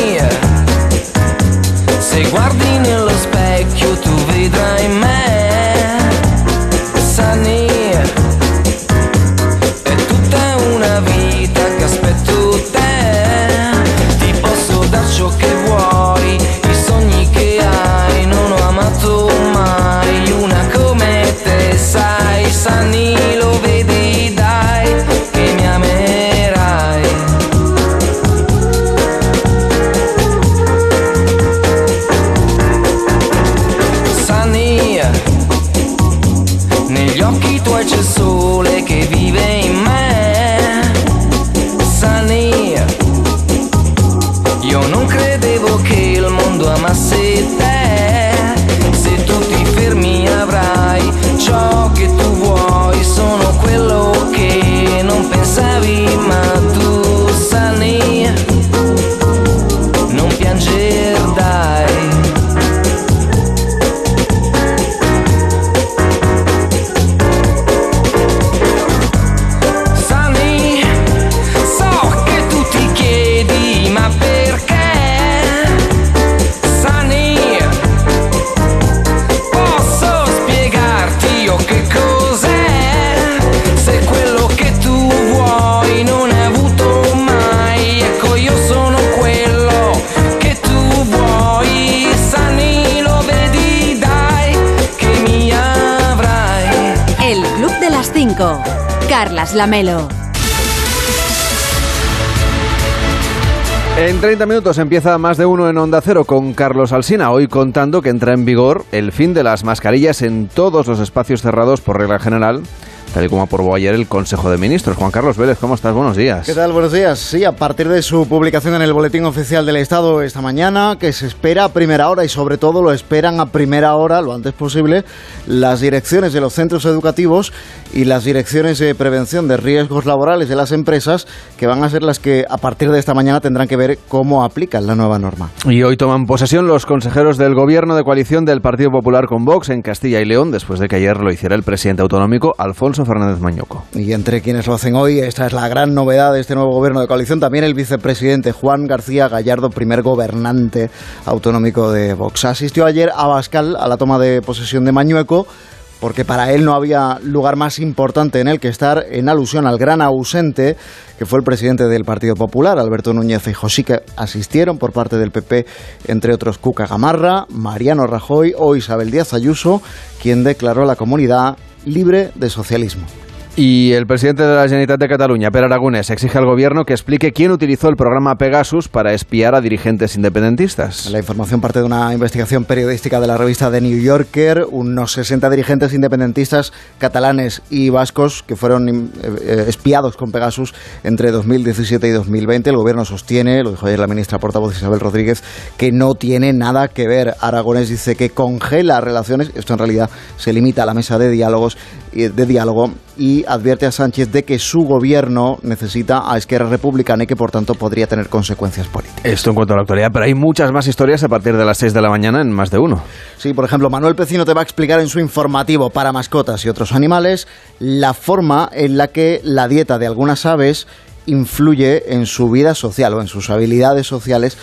En 30 minutos empieza más de uno en Onda Cero con Carlos Alsina, hoy contando que entra en vigor el fin de las mascarillas en todos los espacios cerrados por regla general tal y como aprobó ayer el Consejo de Ministros. Juan Carlos Vélez, ¿cómo estás? Buenos días. ¿Qué tal? Buenos días. Sí, a partir de su publicación en el Boletín Oficial del Estado esta mañana, que se espera a primera hora y sobre todo lo esperan a primera hora, lo antes posible, las direcciones de los centros educativos y las direcciones de prevención de riesgos laborales de las empresas, que van a ser las que a partir de esta mañana tendrán que ver cómo aplican la nueva norma. Y hoy toman posesión los consejeros del Gobierno de coalición del Partido Popular con Vox en Castilla y León, después de que ayer lo hiciera el presidente autonómico Alfonso Fernández Mañoco. Y entre quienes lo hacen hoy, esta es la gran novedad de este nuevo gobierno de coalición, también el vicepresidente Juan García Gallardo, primer gobernante autonómico de Vox. Asistió ayer a Bascal a la toma de posesión de Mañueco porque para él no había lugar más importante en el que estar en alusión al gran ausente que fue el presidente del Partido Popular, Alberto Núñez y Sí que asistieron por parte del PP, entre otros Cuca Gamarra, Mariano Rajoy o Isabel Díaz Ayuso, quien declaró la comunidad libre de socialismo. Y el presidente de la Generalitat de Cataluña, Per Aragonés, exige al gobierno que explique quién utilizó el programa Pegasus para espiar a dirigentes independentistas. La información parte de una investigación periodística de la revista The New Yorker. Unos 60 dirigentes independentistas catalanes y vascos que fueron eh, espiados con Pegasus entre 2017 y 2020. El gobierno sostiene, lo dijo ayer la ministra portavoz Isabel Rodríguez, que no tiene nada que ver. Aragonés dice que congela relaciones. Esto en realidad se limita a la mesa de diálogos de diálogo y advierte a Sánchez de que su gobierno necesita a Esquerra Republicana y que por tanto podría tener consecuencias políticas. Esto en cuanto a la actualidad, pero hay muchas más historias a partir de las 6 de la mañana en más de uno. Sí, por ejemplo, Manuel Pecino te va a explicar en su informativo para mascotas y otros animales la forma en la que la dieta de algunas aves influye en su vida social o en sus habilidades sociales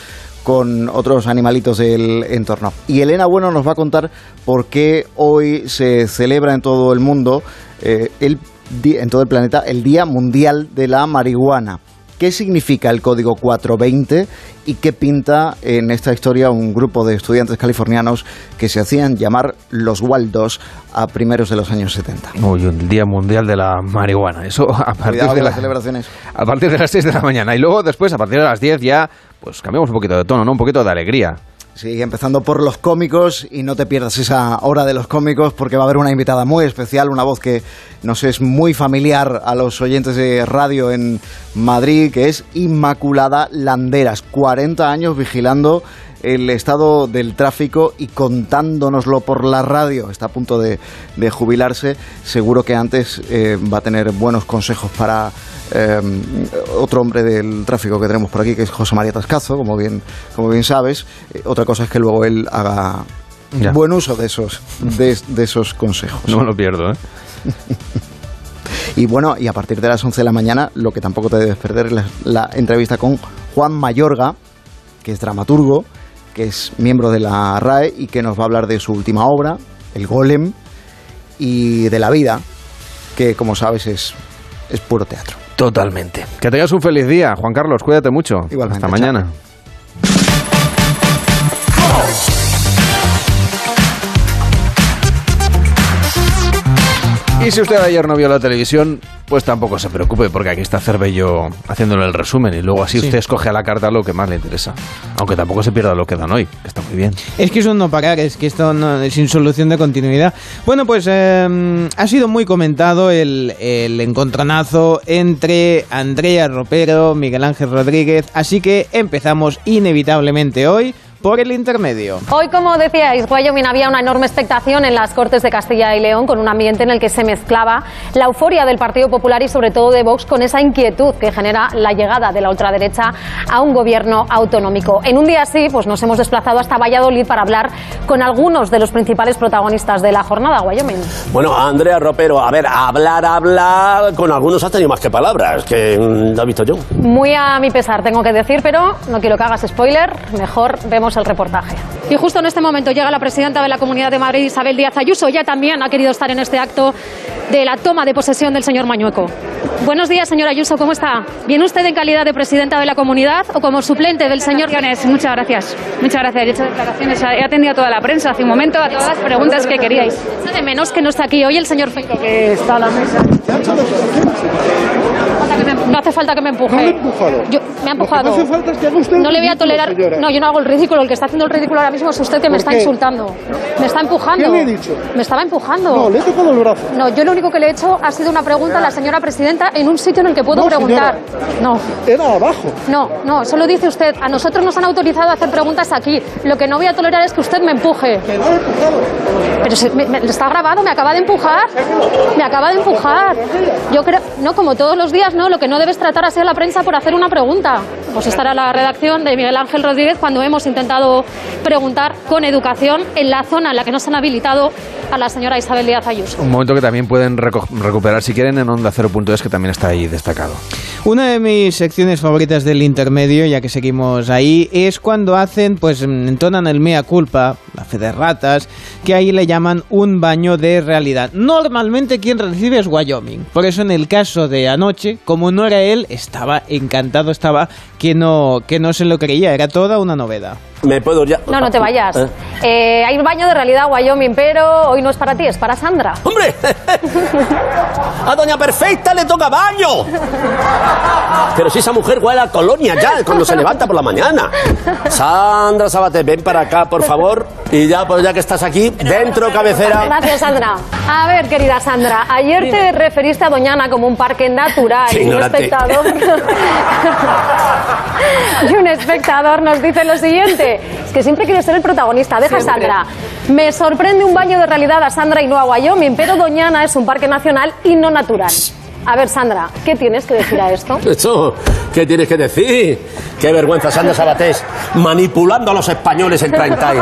con otros animalitos del entorno. Y Elena Bueno nos va a contar por qué hoy se celebra en todo el mundo, eh, el, en todo el planeta, el Día Mundial de la Marihuana. ¿Qué significa el código 420 y qué pinta en esta historia un grupo de estudiantes californianos que se hacían llamar los Waldos a primeros de los años 70? Uy, el Día Mundial de la Marihuana. Eso a partir de, las celebraciones. A partir de las 6 de la mañana. Y luego después, a partir de las 10 ya pues cambiamos un poquito de tono, ¿no? Un poquito de alegría. Sí, empezando por los cómicos y no te pierdas esa hora de los cómicos porque va a haber una invitada muy especial, una voz que nos es muy familiar a los oyentes de radio en Madrid, que es Inmaculada Landeras, 40 años vigilando el estado del tráfico y contándonoslo por la radio. Está a punto de, jubilarse. Seguro que antes eh, va a tener buenos consejos para eh, otro hombre del tráfico que tenemos por aquí, que es José María Tascazo, como bien, como bien sabes. Eh, otra cosa es que luego él haga buen uso de esos, de, esos consejos. No me lo pierdo, ¿eh? Y bueno, y a partir de las 11 de la mañana, lo que tampoco te debes perder es la entrevista con Juan Mayorga, que es dramaturgo, que es miembro de la RAE y que nos va a hablar de su última obra, El Golem, y de la vida, que como sabes es, es puro teatro. Totalmente. Que tengas un feliz día, Juan Carlos, cuídate mucho. Igualmente. Hasta mañana. Y si usted ayer no vio la televisión, pues tampoco se preocupe, porque aquí está Cervello haciéndole el resumen y luego así usted escoge a la carta lo que más le interesa. Aunque tampoco se pierda lo que dan hoy, que está muy bien. Es que eso no parar, es que esto no, es sin solución de continuidad. Bueno, pues em, ha sido muy comentado el, el encontronazo entre Andrea Ropero, Miguel Ángel Rodríguez, así que empezamos inevitablemente hoy por el intermedio. Hoy, como decíais, Wyoming había una enorme expectación en las Cortes de Castilla y León, con un ambiente en el que se mezclaba la euforia del Partido Popular y sobre todo de Vox con esa inquietud que genera la llegada de la ultraderecha a un gobierno autonómico. En un día así, pues nos hemos desplazado hasta Valladolid para hablar con algunos de los principales protagonistas de la jornada, Wyoming. Bueno, Andrea Ropero, a ver, hablar, hablar, con algunos has tenido más que palabras, que mm, lo he visto yo. Muy a mi pesar, tengo que decir, pero no quiero que hagas spoiler, mejor vemos El reportaje. Y justo en este momento llega la presidenta de la Comunidad de Madrid, Isabel Díaz Ayuso. Ella también ha querido estar en este acto de la toma de posesión del señor Mañueco. Buenos días, señora Ayuso, ¿cómo está? ¿Viene usted en calidad de presidenta de la comunidad o como suplente del señor Muchas gracias. Muchas gracias. He hecho declaraciones. He atendido a toda la prensa hace un momento, a todas las preguntas que queríais. Echa de menos que no está aquí hoy el señor Feijóo. Que está a la mesa. No hace falta que me empuje. No le he empujado. Yo- me ha empujado. Que hace falta es que haga usted no le voy a tolerar. señora. No, yo no hago el ridículo. El que está haciendo el ridículo ahora mismo es usted que me ¿Por está qué? insultando. Me está empujando. ¿Qué le he dicho? Me estaba empujando. No, le he tocado el brazo. No, yo lo único que le he hecho ha sido una pregunta a la señora presidenta en un sitio en el que puedo No, preguntar. No. Era abajo. No, no, eso lo dice usted. A nosotros nos han autorizado a hacer preguntas aquí. Lo que no voy a tolerar es que usted me empuje. Pero se- me- me- está grabado, me acaba de empujar. Me acaba de empujar. Yo creo, no, como todos los días, no, lo que no debes tratar así a la prensa por hacer una pregunta. Pues estará la redacción de Miguel Ángel Rodríguez cuando hemos intentado preguntar con educación en la zona en la que nos han habilitado a la señora Isabel Díaz Ayuso. Un momento que también pueden recuperar si quieren en Onda 0.es que también está ahí destacado. Una de mis secciones favoritas del intermedio, ya que seguimos ahí, es cuando hacen, pues entonan el mea culpa, la fe de ratas, que ahí le llaman un baño de realidad. Normalmente quien recibe es Wyoming. Por eso en el caso de anoche, como no era él, estaba encantado, estaba que no, que no se lo creía, era toda una novedad. Me puedo ya. No, no te vayas. ¿Eh? Eh, hay baño de realidad Wyoming, pero hoy no es para ti, es para Sandra. ¡Hombre! A Doña Perfecta le toca baño. Pero si esa mujer huele a colonia ya cuando se levanta por la mañana. Sandra Sabater, ven para acá, por favor. Y ya, pues ya que estás aquí, dentro cabecera. Gracias, Sandra. A ver, querida Sandra, ayer te referiste a Doñana como un parque natural y un espectador. y un espectador nos dice lo siguiente: que siempre quieres ser el protagonista. Deja, Siempre. Sandra. Me sorprende un baño de realidad a Sandra y no a Wyoming, pero Doñana es un parque nacional y no natural. A ver, Sandra, ¿qué tienes que decir a esto? Eso, ¿qué tienes que decir? Qué vergüenza, Sandra Sabatés, manipulando a los españoles en prime time.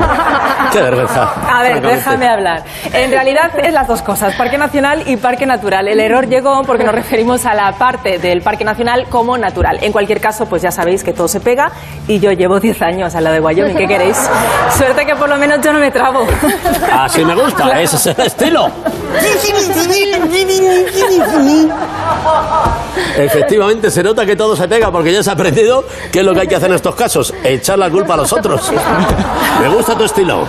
Qué vergüenza. A ver, déjame hablar. En realidad es las dos cosas, parque nacional y parque natural. El error llegó porque nos referimos a la parte del parque nacional como natural. En cualquier caso, pues ya sabéis que todo se pega y yo llevo 10 años al lado de Wyoming. ¿Qué queréis? Suerte que por lo menos yo no me trabo. Así me gusta, ese es el estilo. Efectivamente, se nota que todo se pega porque ya se ha aprendido qué es lo que hay que hacer en estos casos, echar la culpa a los otros. Me gusta tu estilo.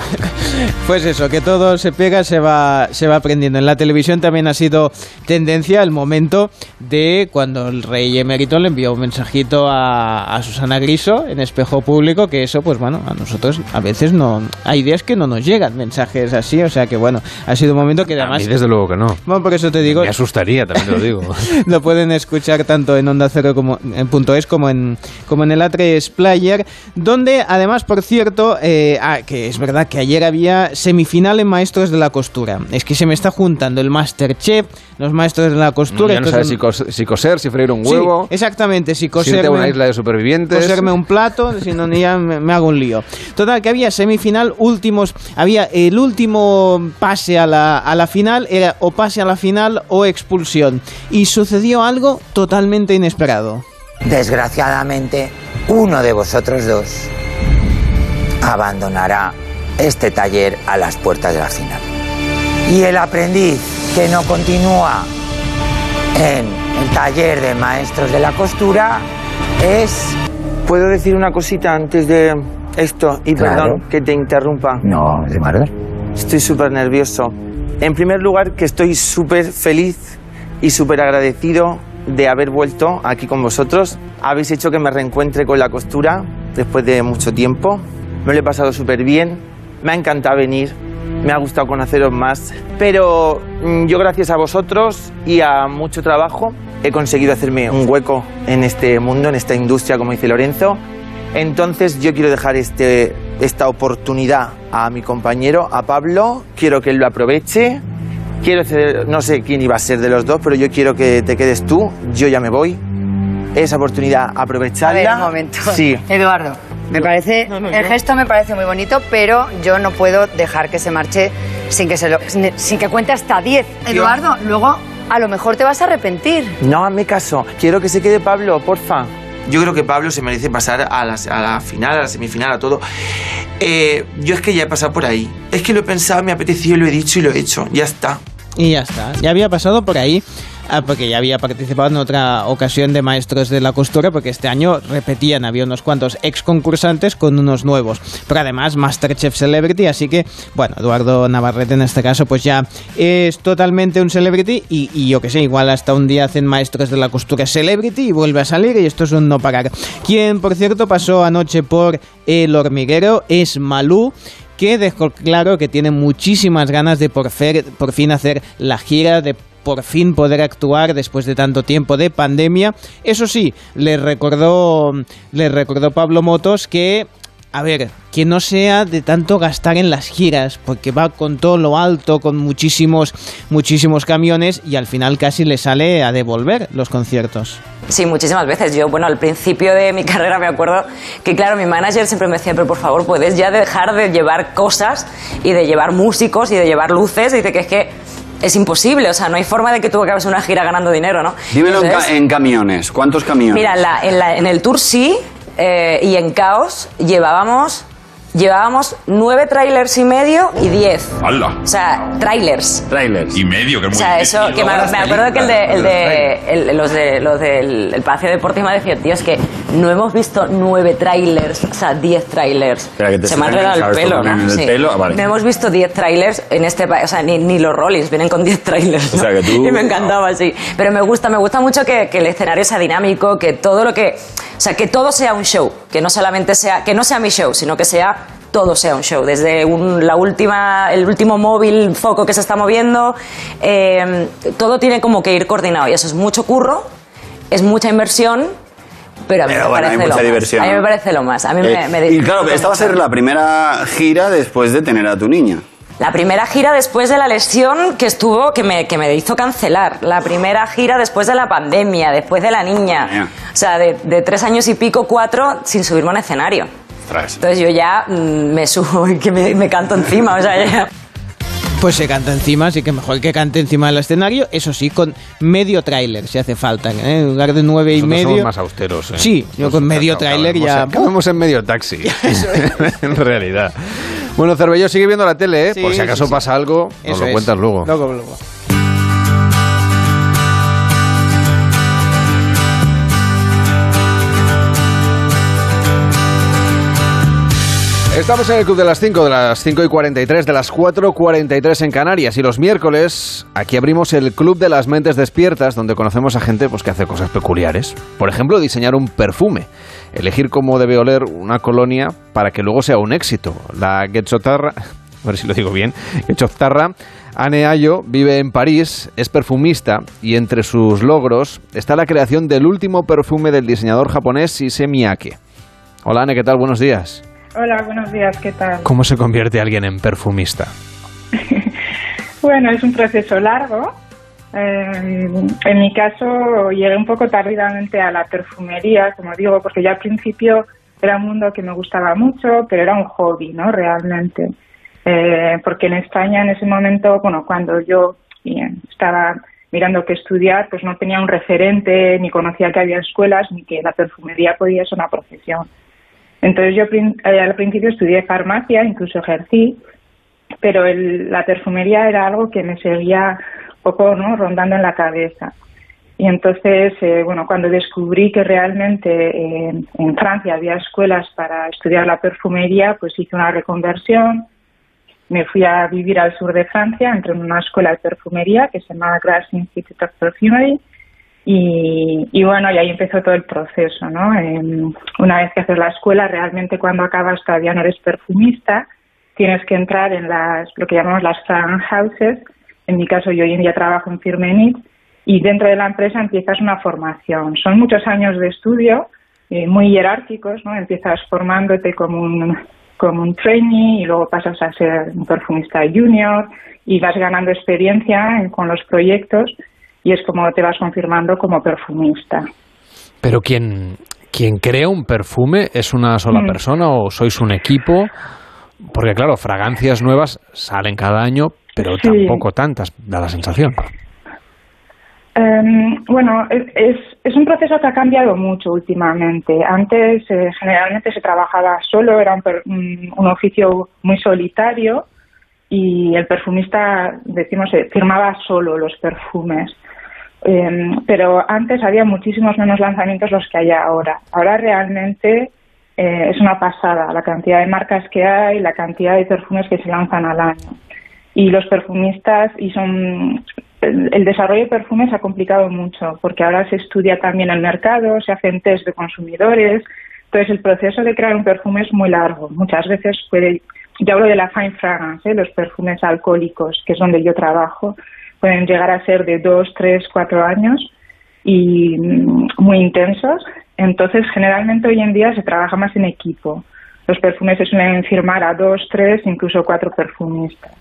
Pues eso, que todo se pega, se va, se va aprendiendo. En la televisión también ha sido tendencia el momento de cuando el rey emérito le envió un mensajito a, a Susana Griso en espejo público, que eso, pues bueno, a nosotros a veces no... Hay días que no nos llegan mensajes así, o sea que bueno, ha sido un momento que además... desde luego que no. Bueno, por eso te digo... Me asustaría, también te lo digo. lo pueden escuchar tanto en Onda Cero como en punto es como en como en el A3 Player, donde además, por cierto, eh, ah, que es verdad que ayer había semifinal en Maestros de la Costura. Es que se me está juntando el Masterchef, los Maestros de la Costura. ya no sabes es- si, cos- si coser, si freír un Sí, huevo, exactamente, si si coserme, una isla de supervivientes. coserme un plato, si no ya me, me hago un lío. Total, que había semifinal, últimos, había el último pase a la, a la final, era o pase a la final o expulsión. Y sucedió algo totalmente inesperado. Desgraciadamente, uno de vosotros dos abandonará este taller a las puertas de la final. Y el aprendiz que no continúa en el taller de maestros de la costura es... ¿Puedo decir una cosita antes de esto? Y Claro. perdón que te interrumpa. No, de verdad. Estoy súper nervioso. En primer lugar, que estoy súper feliz y súper agradecido de haber vuelto aquí con vosotros. Habéis hecho que me reencuentre con la costura después de mucho tiempo. Me lo he pasado súper bien. Me ha encantado venir. Me ha gustado conoceros más. Pero mm, yo gracias a vosotros y a mucho trabajo he conseguido hacerme un hueco en este mundo, en esta industria, como dice Lorenzo. Entonces yo quiero dejar este, esta oportunidad a mi compañero, a Pablo. Quiero que él lo aproveche. Quiero hacer- no sé quién iba a ser de los dos, pero yo quiero que te quedes tú. Yo ya me voy. Esa oportunidad, A aprovecharla. ver, un momento. Sí. Eduardo, me parece, el gesto me parece muy bonito, pero yo no puedo dejar que se marche sin que, se lo, sin, sin que cuente hasta 10. Eduardo, luego a lo mejor te vas a arrepentir. No, hazme caso. Quiero que se quede Pablo, porfa. Yo creo que Pablo se merece pasar a la, final, a la semifinal, a todo. Eh, yo es que ya he pasado por ahí. Es que lo he pensado, me ha apetecido, lo he dicho y lo he hecho. Ya está. Y ya está. Ya había pasado por ahí, ah, porque ya había participado en otra ocasión de Maestros de la Costura, porque este año repetían, había unos cuantos ex concursantes con unos nuevos. Pero además Masterchef Celebrity, así que, bueno, Eduardo Navarrete en este caso, pues ya es totalmente un celebrity y, yo que sé, igual hasta un día hacen Maestros de la Costura Celebrity y vuelve a salir y esto es un no parar. Quien, por cierto, pasó anoche por El Hormiguero es Malú que dejó claro que tiene muchísimas ganas de por fin hacer la gira, de por fin poder actuar después de tanto tiempo de pandemia. Eso sí, le recordó, le recordó Pablo Motos que a ver, que no sea de tanto gastar en las giras, porque va con todo lo alto, con muchísimos, muchísimos camiones y al final casi le sale a devolver los conciertos. Sí, muchísimas veces. Yo, bueno, al principio de mi carrera me acuerdo que, claro, mi manager siempre me decía, pero por favor, puedes ya dejar de llevar cosas y de llevar músicos y de llevar luces. Dice que es que es imposible, o sea, no hay forma de que tú acabes una gira ganando dinero, ¿no? Dímelo en, ca- en camiones. ¿Cuántos camiones? Mira, en, la- en la- en el tour sí, eh, y en Caos llevábamos, llevábamos nueve trailers y medio y diez. ¡Hala! O sea, trailers. Trailers. Y medio, que O es muy sea, eso, que me, me acuerdo que el de, el de el- los de los del el Palacio Deportivo me decía, tío, es que no hemos visto nueve trailers, o sea, diez trailers. Se me ha enredado el pelo, ¿no? el Sí. pelo, ah, vale. No hemos visto diez trailers en este país, o sea, ni, ni los Rollins vienen con diez trailers. O sea, que tú- Y me encantaba, sí. Pero me gusta, me gusta mucho que, que el escenario sea dinámico, que todo lo que, o sea, que todo sea un show, que no solamente sea, que no sea mi show, sino que sea todo sea un show, desde un- la última, el último móvil foco que se está moviendo, eh, todo tiene como que ir coordinado y eso es mucho curro, es mucha inversión, pero a mí Pero me bueno, hay parece mucha lo diversión, más. A mí me parece lo más. A mí Eh, me, me y claro, esta va a ser la primera gira después de tener a tu niña. La primera gira después de la lesión que estuvo, que me, que me hizo cancelar. La primera gira después de la pandemia, después de la niña. O sea, de, de tres años y pico, cuatro, sin subirme a un escenario. Entonces yo ya mm, me subo y que me, me canto encima. O sea, ya. Pues se canta encima, así que mejor que cante encima del escenario, eso sí, con medio tráiler si hace falta, ¿eh? en lugar de nueve y Nosotros medio. somos más austeros. ¿eh? Sí, yo con medio tráiler ya. Acabamos en medio taxi. en realidad. Bueno, Cervelló sigue viendo la tele, ¿eh? Sí, Por si acaso sí, sí. pasa algo, nos Eso lo es. cuentas luego. Luego, luego. Estamos en el Club de las 5, de las 5 y 43, de las 4.43 en Canarias. Y los miércoles aquí abrimos el Club de las Mentes Despiertas, donde conocemos a gente pues, que hace cosas peculiares. Por ejemplo, diseñar un perfume. Elegir cómo debe oler una colonia para que luego sea un éxito. La Getzotarra, a ver si lo digo bien, Getzotarra Anne Ayo vive en París, es perfumista y entre sus logros está la creación del último perfume del diseñador japonés Issey Miyake. Hola Anne, ¿qué tal? Buenos días. Hola, buenos días, ¿qué tal? ¿Cómo se convierte alguien en perfumista? Bueno, es un proceso largo. Eh, en mi caso, llegué un poco tardíamente a la perfumería, como digo, porque yo al principio era un mundo que me gustaba mucho, pero era un hobby, ¿no? Realmente. Eh, porque en España en ese momento, bueno, cuando yo estaba mirando qué estudiar, pues no tenía un referente, ni conocía que había escuelas, ni que la perfumería podía ser una profesión. Entonces yo eh, al principio estudié farmacia, incluso ejercí, pero el- la perfumería era algo que me seguía un poco ¿no? rondando en la cabeza. Y entonces, eh, bueno, cuando descubrí que realmente eh, en Francia había escuelas para estudiar la perfumería, pues hice una reconversión. Me fui a vivir al sur de Francia, entré en una escuela de perfumería que se llama Grasse Institute of Perfumery. Y, y bueno, y ahí empezó todo el proceso, ¿no? Em, una vez que haces la escuela, realmente cuando acabas todavía no eres perfumista, tienes que entrar en las, lo que llamamos las fragrance houses. En mi caso, yo hoy en día trabajo en Firmenit y dentro de la empresa empiezas una formación. Son muchos años de estudio, eh, muy jerárquicos, ¿no? Empiezas formándote como un, como un trainee y luego pasas a ser un perfumista junior y vas ganando experiencia en- con los proyectos y es como te vas confirmando como perfumista. Pero quien, quien crea un perfume es una sola Mm. persona o sois un equipo, porque claro, fragancias nuevas salen cada año, pero Sí. tampoco tantas, da la sensación. Em, bueno, es, es, un proceso que ha cambiado mucho últimamente. Antes eh, generalmente se trabajaba solo, era un, per- un- un oficio muy solitario y el perfumista, decimos, eh, firmaba solo los perfumes. Em, pero antes había muchísimos menos lanzamientos los que hay ahora. Ahora realmente eh, es una pasada la cantidad de marcas que hay, la cantidad de perfumes que se lanzan al año. Y los perfumistas, y son. El, el desarrollo de perfumes ha complicado mucho, porque ahora se estudia también el mercado, se hacen test de consumidores. Entonces, el proceso de crear un perfume es muy largo. Muchas veces puede. Yo hablo de la fine fragrance, ¿eh? los perfumes alcohólicos, que es donde yo trabajo, pueden llegar a ser de dos, tres, cuatro años y mm, muy intensos. Entonces, generalmente hoy en día se trabaja más en equipo. Los perfumes se suelen firmar a dos, tres, incluso cuatro perfumistas.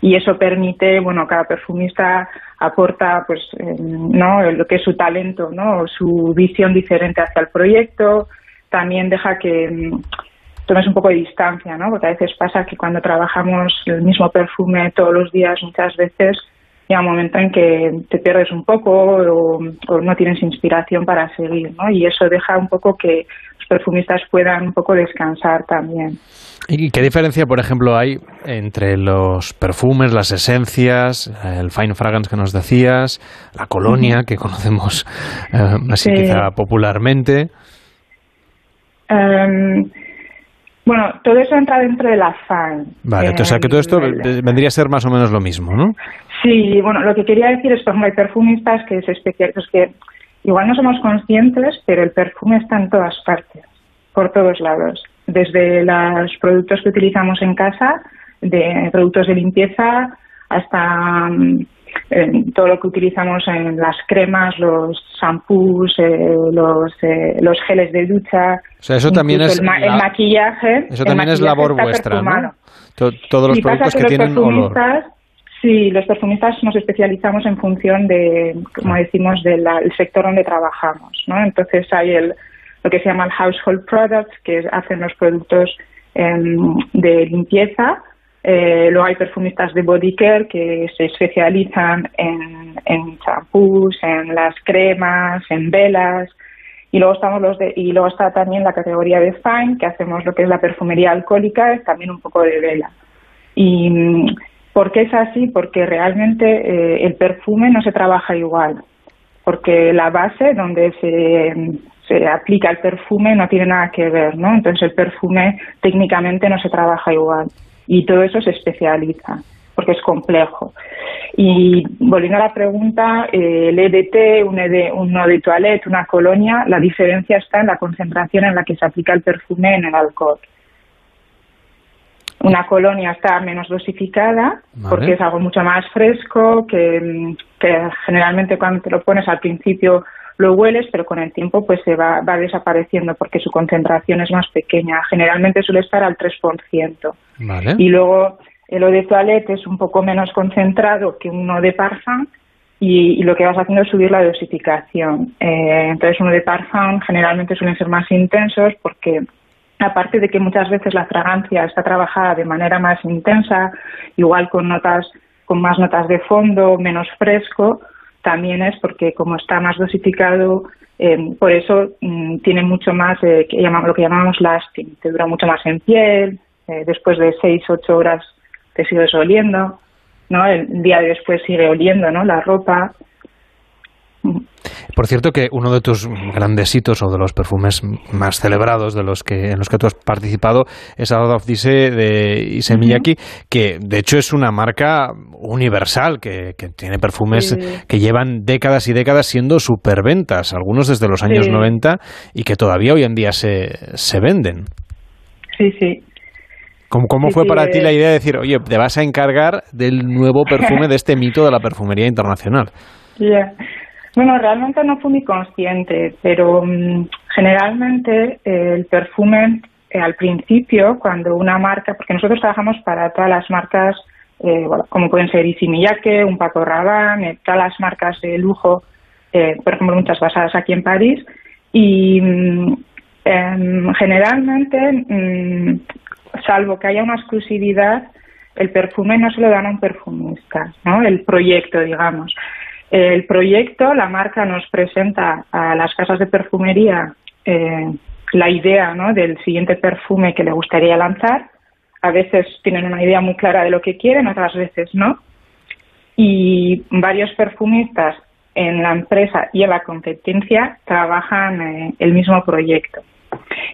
Y eso permite, bueno, cada perfumista aporta, pues, eh, ¿no? Lo que es su talento, ¿no? Su visión diferente hacia el proyecto. También deja que mm, tomes un poco de distancia, ¿no? Porque a veces pasa que cuando trabajamos el mismo perfume todos los días, muchas veces, llega un momento en que te pierdes un poco o, o no tienes inspiración para seguir, ¿no? Y eso deja un poco que los perfumistas puedan un poco descansar también. ¿Y qué diferencia, por ejemplo, hay entre los perfumes, las esencias, el fine fragrance que nos decías, la colonia que conocemos eh, así Sí. quizá popularmente? Em, bueno, todo eso entra dentro de la FAN. Vale, o sea que todo esto vendría a ser más o menos lo mismo, ¿no? Sí, bueno, lo que quería decir es, por ejemplo, hay perfumistas que se especializan, que igual no somos conscientes, pero el perfume está en todas partes, por todos lados. Desde los productos que utilizamos en casa, de productos de limpieza, hasta todo lo que utilizamos en las cremas, los shampoos, eh, los, eh, los geles de ducha. O sea, eso también es el, ma- el la- maquillaje. Eso el también es maquillaje labor está vuestra. ¿no? To- todos los pasa productos que los tienen olor. Sí, los perfumistas nos especializamos en función de, como decimos, del sector donde trabajamos, ¿no? Entonces hay el, lo que se llama el household products, que es- hacen los productos em, de limpieza. Eh, luego hay perfumistas de body care que se especializan en, en champús, en las cremas, en velas. Y luego estamos los de, y luego está también la categoría de fine, que hacemos lo que es la perfumería alcohólica, es también un poco de vela. ¿Y mm, por qué es así? Porque realmente eh, el perfume no se trabaja igual, porque la base donde se, se aplica el perfume no tiene nada que ver, ¿no? Entonces el perfume técnicamente no se trabaja igual y todo eso se especializa porque es complejo. Y volviendo a la pregunta, eh, el EDT, un, ED, un eau de toilette, una colonia, la diferencia está en la concentración en la que se aplica el perfume en el alcohol. Una colonia está menos dosificada Vale. porque es algo mucho más fresco, que, que generalmente cuando te lo pones al principio lo hueles, pero con el tiempo pues se va, va desapareciendo porque su concentración es más pequeña. Generalmente suele estar al 3%. Y luego el eau de toilette es un poco menos concentrado que uno de parfum y, lo que vas haciendo es subir la dosificación. Eh, entonces uno de parfum generalmente suelen ser más intensos porque aparte de que muchas veces la fragancia está trabajada de manera más intensa, igual con notas con más notas de fondo, menos fresco, también es porque como está más dosificado, eh, por eso mm, tiene mucho más eh, lo que llamamos lasting, te dura mucho más en piel, eh, después de 6, 8 horas te sigues oliendo, ¿no? El día de después sigue oliendo, ¿no? La ropa. Por cierto que uno de tus grandes hitos o de los perfumes más celebrados de los que en los que tú has participado es Out of Dise de Issey Miyake, que de hecho es una marca universal que, que tiene perfumes Sí. que llevan décadas y décadas siendo superventas, algunos desde los años Sí. 90 y que todavía hoy en día se, se venden. Sí, sí. ¿Cómo, cómo Sí, fue sí, para ti eh. la idea de decir, oye, te vas a encargar del nuevo perfume de este mito de la perfumería internacional? Bueno, realmente no fui muy consciente, pero mm, generalmente eh, el perfume eh, al principio, cuando una marca, porque nosotros trabajamos para todas las marcas, eh, bueno, como pueden ser Miyake, un Paco Rabanne, todas las marcas de lujo, eh, por ejemplo, muchas basadas aquí en París, y em, generalmente, mm, salvo que haya una exclusividad, el perfume no se lo dan a un perfumista, ¿no? El proyecto, digamos. El proyecto, la marca nos presenta a las casas de perfumería eh, la idea ¿no? del siguiente perfume que le gustaría lanzar. A veces tienen una idea muy clara de lo que quieren, otras veces no. Y varios perfumistas en la empresa y en la competencia trabajan eh, el mismo proyecto.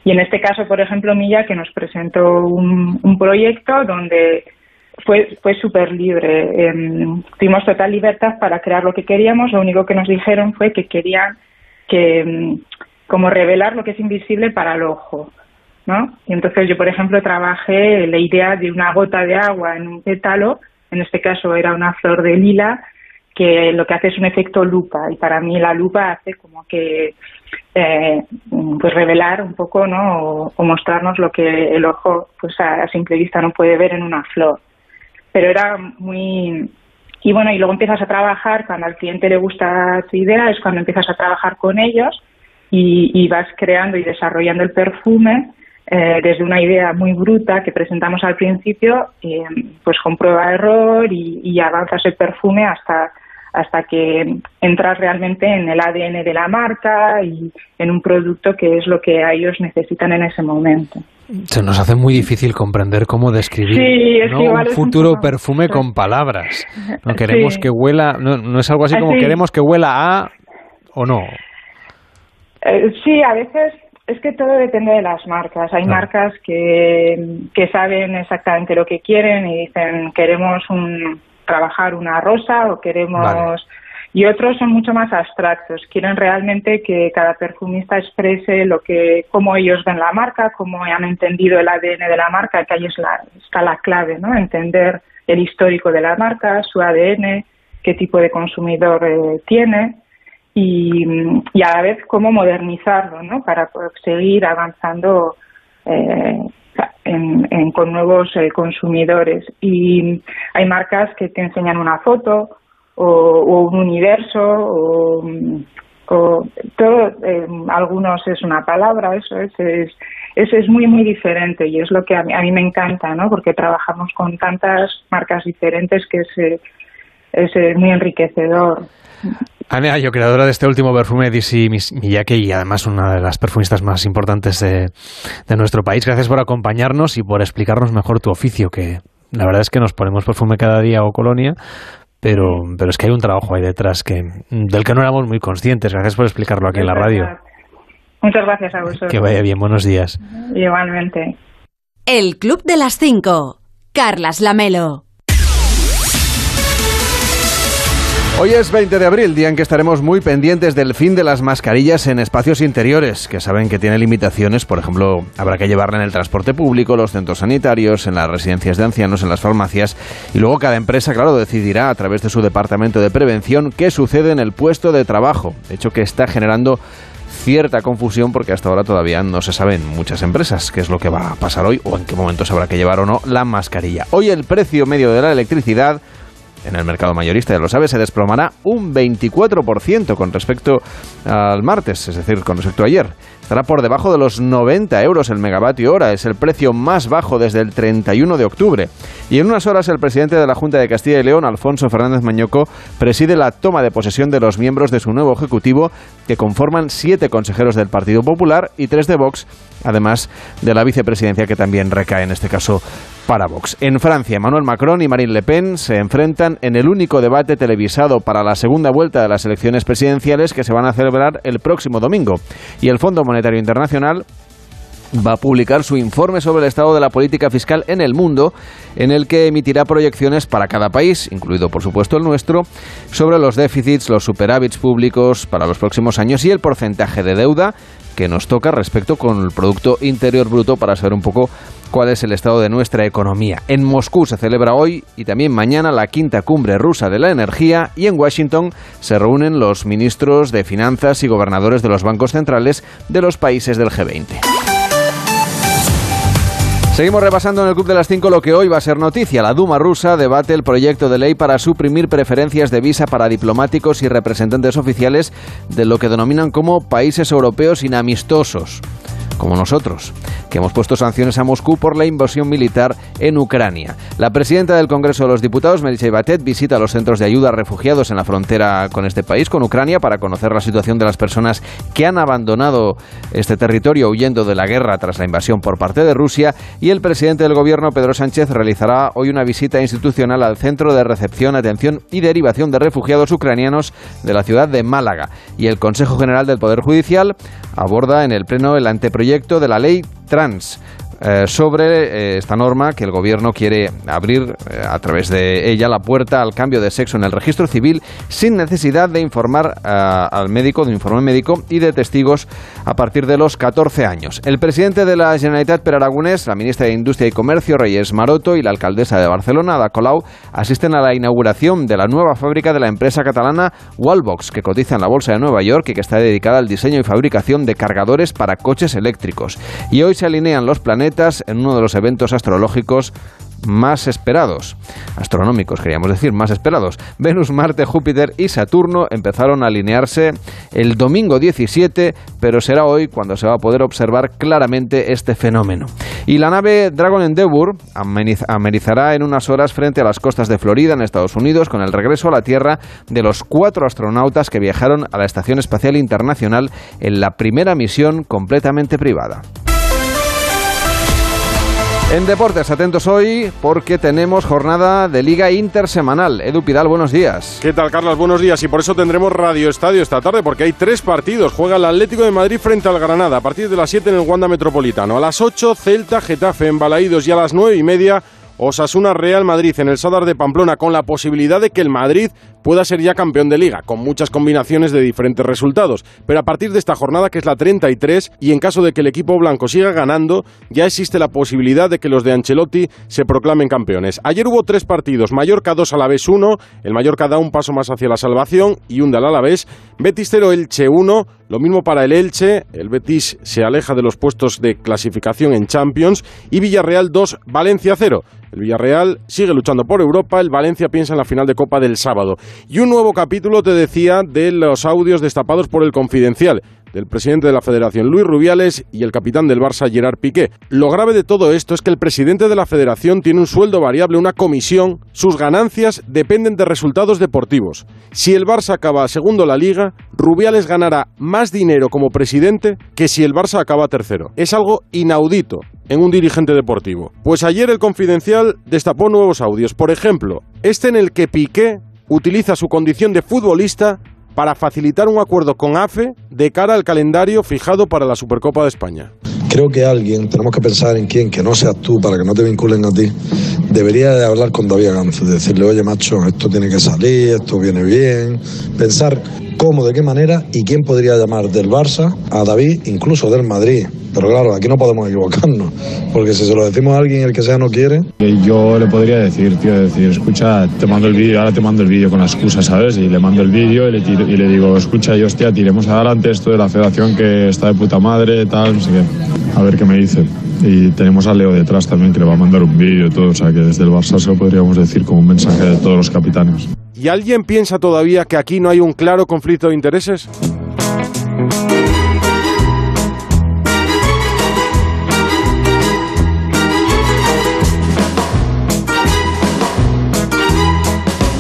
Y en este caso, por ejemplo, Milla, que nos presentó un, un proyecto donde fue, fue súper libre. Em, tuvimos total libertad para crear lo que queríamos. Lo único que nos dijeron fue que querían que, em, como revelar lo que es invisible para el ojo. ¿no? Y entonces yo, por ejemplo, trabajé la idea de una gota de agua en un pétalo, en este caso era una flor de lila, que lo que hace es un efecto lupa y para mí la lupa hace como que eh, pues revelar un poco no o, o, mostrarnos lo que el ojo pues a, simple vista no puede ver en una flor. Pero era muy y bueno y luego empiezas a trabajar cuando al cliente le gusta tu idea es cuando empiezas a trabajar con ellos y, y vas creando y desarrollando el perfume eh, desde una idea muy bruta que presentamos al principio, eh, pues con prueba error y, y avanzas el perfume hasta hasta que entras realmente en el ADN de la marca y en un producto que es lo que ellos necesitan en ese momento. Se nos hace muy difícil comprender cómo describir sí, es ¿no? que un futuro un perfume con palabras. No queremos Sí. que huela, no, no es algo así como queremos que huela a o no. Eh, sí, a veces es que todo depende de las marcas. Hay marcas que, que saben exactamente lo que quieren y dicen queremos un, trabajar una rosa o queremos Vale. y otros son mucho más abstractos. Quieren realmente que cada perfumista exprese lo que, cómo ellos ven la marca, cómo han entendido el ADN de la marca, que ahí es la, está la clave, ¿no? Entender el histórico de la marca, su ADN, qué tipo de consumidor eh, tiene y, y a la vez cómo modernizarlo, ¿no? Para poder seguir avanzando eh, en- en- con nuevos eh, consumidores. Y hay marcas que te enseñan una foto o, un universo o, o todo, eh, algunos es una palabra, eso es, es, eso es muy, muy diferente y es lo que a mí, a mí me encanta, ¿no? Porque trabajamos con tantas marcas diferentes que es, eh, es eh, muy enriquecedor. Ane Ayo, creadora de este último perfume, DC Miyake, y además una de las perfumistas más importantes de, de nuestro país. Gracias por acompañarnos y por explicarnos mejor tu oficio, que la verdad es que nos ponemos perfume cada día o colonia, pero, pero es que hay un trabajo ahí detrás que, del que no éramos muy conscientes. Gracias por explicarlo aquí en la radio. Muchas gracias a vosotros. Que vaya bien, buenos días. Igualmente. El Club de las Cinco. Carlas Lamelo. Hoy es 20 de abril, día en que estaremos muy pendientes del fin de las mascarillas en espacios interiores, que saben que tiene limitaciones. Por ejemplo, habrá que llevarla en el transporte público, los centros sanitarios, en las residencias de ancianos, en las farmacias. Y luego cada empresa, claro, decidirá a través de su departamento de prevención qué sucede en el puesto de trabajo. Hecho, que está generando cierta confusión porque hasta ahora todavía no se sabe en muchas empresas qué es lo que va a pasar hoy o en qué momentos habrá que llevar o no la mascarilla. Hoy el precio medio de la electricidad en el mercado mayorista, ya lo sabe, se desplomará un 24% con respecto al martes, es decir, con respecto a ayer. Estará por debajo de los 90 euros el megavatio hora, es el precio más bajo desde el 31 de octubre. Y en unas horas el presidente de la Junta de Castilla y León, Alfonso Fernández Mañoco, preside la toma de posesión de los miembros de su nuevo ejecutivo, que conforman siete consejeros del Partido Popular y tres de Vox, además de la vicepresidencia que también recae en este caso para Vox. En Francia, Emmanuel Macron y Marine Le Pen se enfrentan en el único debate televisado para la segunda vuelta de las elecciones presidenciales que se van a celebrar el próximo domingo. Y el Fondo Monetario Internacional va a publicar su informe sobre el estado de la política fiscal en el mundo, en el que emitirá proyecciones para cada país, incluido por supuesto el nuestro, sobre los déficits, los superávits públicos para los próximos años y el porcentaje de deuda que nos toca respecto con el Producto Interior Bruto para saber un poco cuál es el estado de nuestra economía. En Moscú se celebra hoy y también mañana la quinta cumbre rusa de la energía y en Washington se reúnen los ministros de finanzas y gobernadores de los bancos centrales de los países del G20. Seguimos repasando en el Club de las 5 lo que hoy va a ser noticia. La Duma rusa debate el proyecto de ley para suprimir preferencias de visa para diplomáticos y representantes oficiales de lo que denominan como países europeos inamistosos como nosotros, que hemos puesto sanciones a Moscú por la invasión militar en Ucrania. La presidenta del Congreso de los Diputados, Melissa Batet, visita los centros de ayuda a refugiados en la frontera con este país, con Ucrania, para conocer la situación de las personas que han abandonado este territorio huyendo de la guerra tras la invasión por parte de Rusia. Y el presidente del gobierno, Pedro Sánchez, realizará hoy una visita institucional al Centro de Recepción, Atención y Derivación de Refugiados Ucranianos de la ciudad de Málaga. Y el Consejo General del Poder Judicial aborda en el Pleno el anteproyecto de la ley trans eh, sobre eh, esta norma que el gobierno quiere abrir eh, a través de ella la puerta al cambio de sexo en el registro civil sin necesidad de informar al médico, de un informe médico y de testigos a partir de los 14 años. El presidente de la Generalitat per Aragonés, la ministra de Industria y Comercio Reyes Maroto y la alcaldesa de Barcelona, Ada Colau, asisten a la inauguración de la nueva fábrica de la empresa catalana Wallbox, que cotiza en la bolsa de Nueva York y que está dedicada al diseño y fabricación de cargadores para coches eléctricos. Y hoy se alinean los planetas en uno de los eventos astrológicos más esperados, astronómicos queríamos decir, más esperados. Venus, Marte, Júpiter y Saturno empezaron a alinearse el domingo 17, pero será hoy cuando se va a poder observar claramente este fenómeno. Y la nave Dragon Endeavour amenizará en unas horas frente a las costas de Florida, en Estados Unidos, con el regreso a la Tierra de los cuatro astronautas que viajaron a la Estación Espacial Internacional en la primera misión completamente privada. En deportes, atentos hoy porque tenemos jornada de liga intersemanal. Edu Pidal, buenos días. ¿Qué tal, Carlos? Buenos días. Y por eso tendremos Radio Estadio esta tarde porque hay tres partidos. Juega el Atlético de Madrid frente al Granada a partir de las 7 en el Wanda Metropolitano. A las 8, Celta, Getafe en Balaídos y a las 9 y media Osasuna Real Madrid en el Sadar de Pamplona con la posibilidad de que el Madrid pueda ser ya campeón de liga, con muchas combinaciones de diferentes resultados. Pero a partir de esta jornada, que es la 33, y en caso de que el equipo blanco siga ganando, ya existe la posibilidad de que los de Ancelotti se proclamen campeones. Ayer hubo tres partidos, Mallorca 2 a la vez 1, el Mallorca da un paso más hacia la salvación y un del Alavés, Betis 0 Elche 1, lo mismo para el Elche, el Betis se aleja de los puestos de clasificación en Champions, y Villarreal 2, Valencia 0. El Villarreal sigue luchando por Europa, el Valencia piensa en la final de Copa del sábado. Y un nuevo capítulo, te decía, de los audios destapados por el Confidencial del presidente de la Federación Luis Rubiales y el capitán del Barça Gerard Piqué. Lo grave de todo esto es que el presidente de la Federación tiene un sueldo variable, una comisión, sus ganancias dependen de resultados deportivos. Si el Barça acaba segundo la liga, Rubiales ganará más dinero como presidente que si el Barça acaba tercero. Es algo inaudito en un dirigente deportivo. Pues ayer el Confidencial destapó nuevos audios. Por ejemplo, este en el que Piqué utiliza su condición de futbolista para facilitar un acuerdo con AFE de cara al calendario fijado para la Supercopa de España. Creo que alguien, tenemos que pensar en quién, que no seas tú, para que no te vinculen a ti, debería de hablar con David Ganzo, decirle, oye macho, esto tiene que salir, esto viene bien, pensar cómo, de qué manera y quién podría llamar del Barça a David, incluso del Madrid. Pero claro, aquí no podemos equivocarnos, porque si se lo decimos a alguien el que sea no quiere. Yo le podría decir, tío, decir, escucha, te mando el vídeo, ahora te mando el vídeo con la excusa, ¿sabes? Y le mando el vídeo y le, tiro- y le digo, escucha, y hostia, tiremos adelante esto de la federación que está de puta madre, tal, no sé qué. A ver qué me dice. Y tenemos a Leo detrás también que le va a mandar un vídeo y todo, o sea que desde el Barça se lo podríamos decir como un mensaje de todos los capitanes. ¿Y alguien piensa todavía que aquí no hay un claro conflicto de intereses?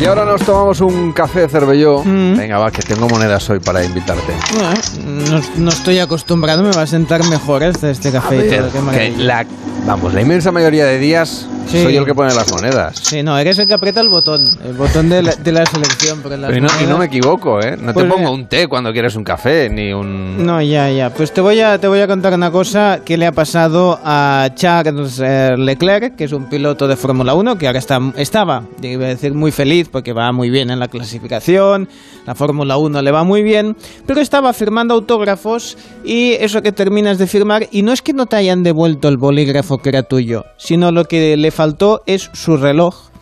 Y ahora nos tomamos un café de cervelló. Mm. Venga, va, que tengo monedas hoy para invitarte. Bueno, no, no estoy acostumbrado, me va a sentar mejor este, este café. y todo, Que la, vamos, la inmensa mayoría de días Sí. soy yo el que pone las monedas. Sí, no, eres el que aprieta el botón, el botón de la, de la selección. Pero las Pero y no, y no me equivoco, ¿eh? No Pues te pongo mira. un té cuando quieres un café, ni un... No, ya, ya. Pues te voy a, te voy a contar una cosa que le ha pasado a Charles eh, Leclerc, que es un piloto de Fórmula 1, que ahora está, estaba, iba a decir, muy feliz porque va muy bien en la clasificación, la Fórmula 1 le va muy bien, pero estaba firmando autógrafos y eso que terminas de firmar, y no es que no te hayan devuelto el bolígrafo que era tuyo, sino lo que le faltó es su reloj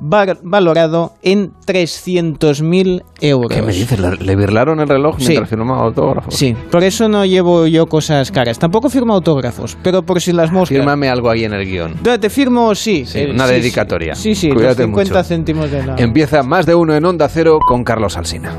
valorado en 300.000 euros. ¿Qué me dices? ¿Le, birlaron el reloj Sí. mientras firmaba autógrafos? Sí, por eso no llevo yo cosas caras. Tampoco firmo autógrafos, pero por si las moscas. Fírmame algo ahí en el guion. Te firmo, sí. Sí, Eh, una sí, dedicatoria. Sí, sí, los Cuídate 50 mucho. céntimos de la... Empieza más de uno en Onda Cero con Carlos Alsina.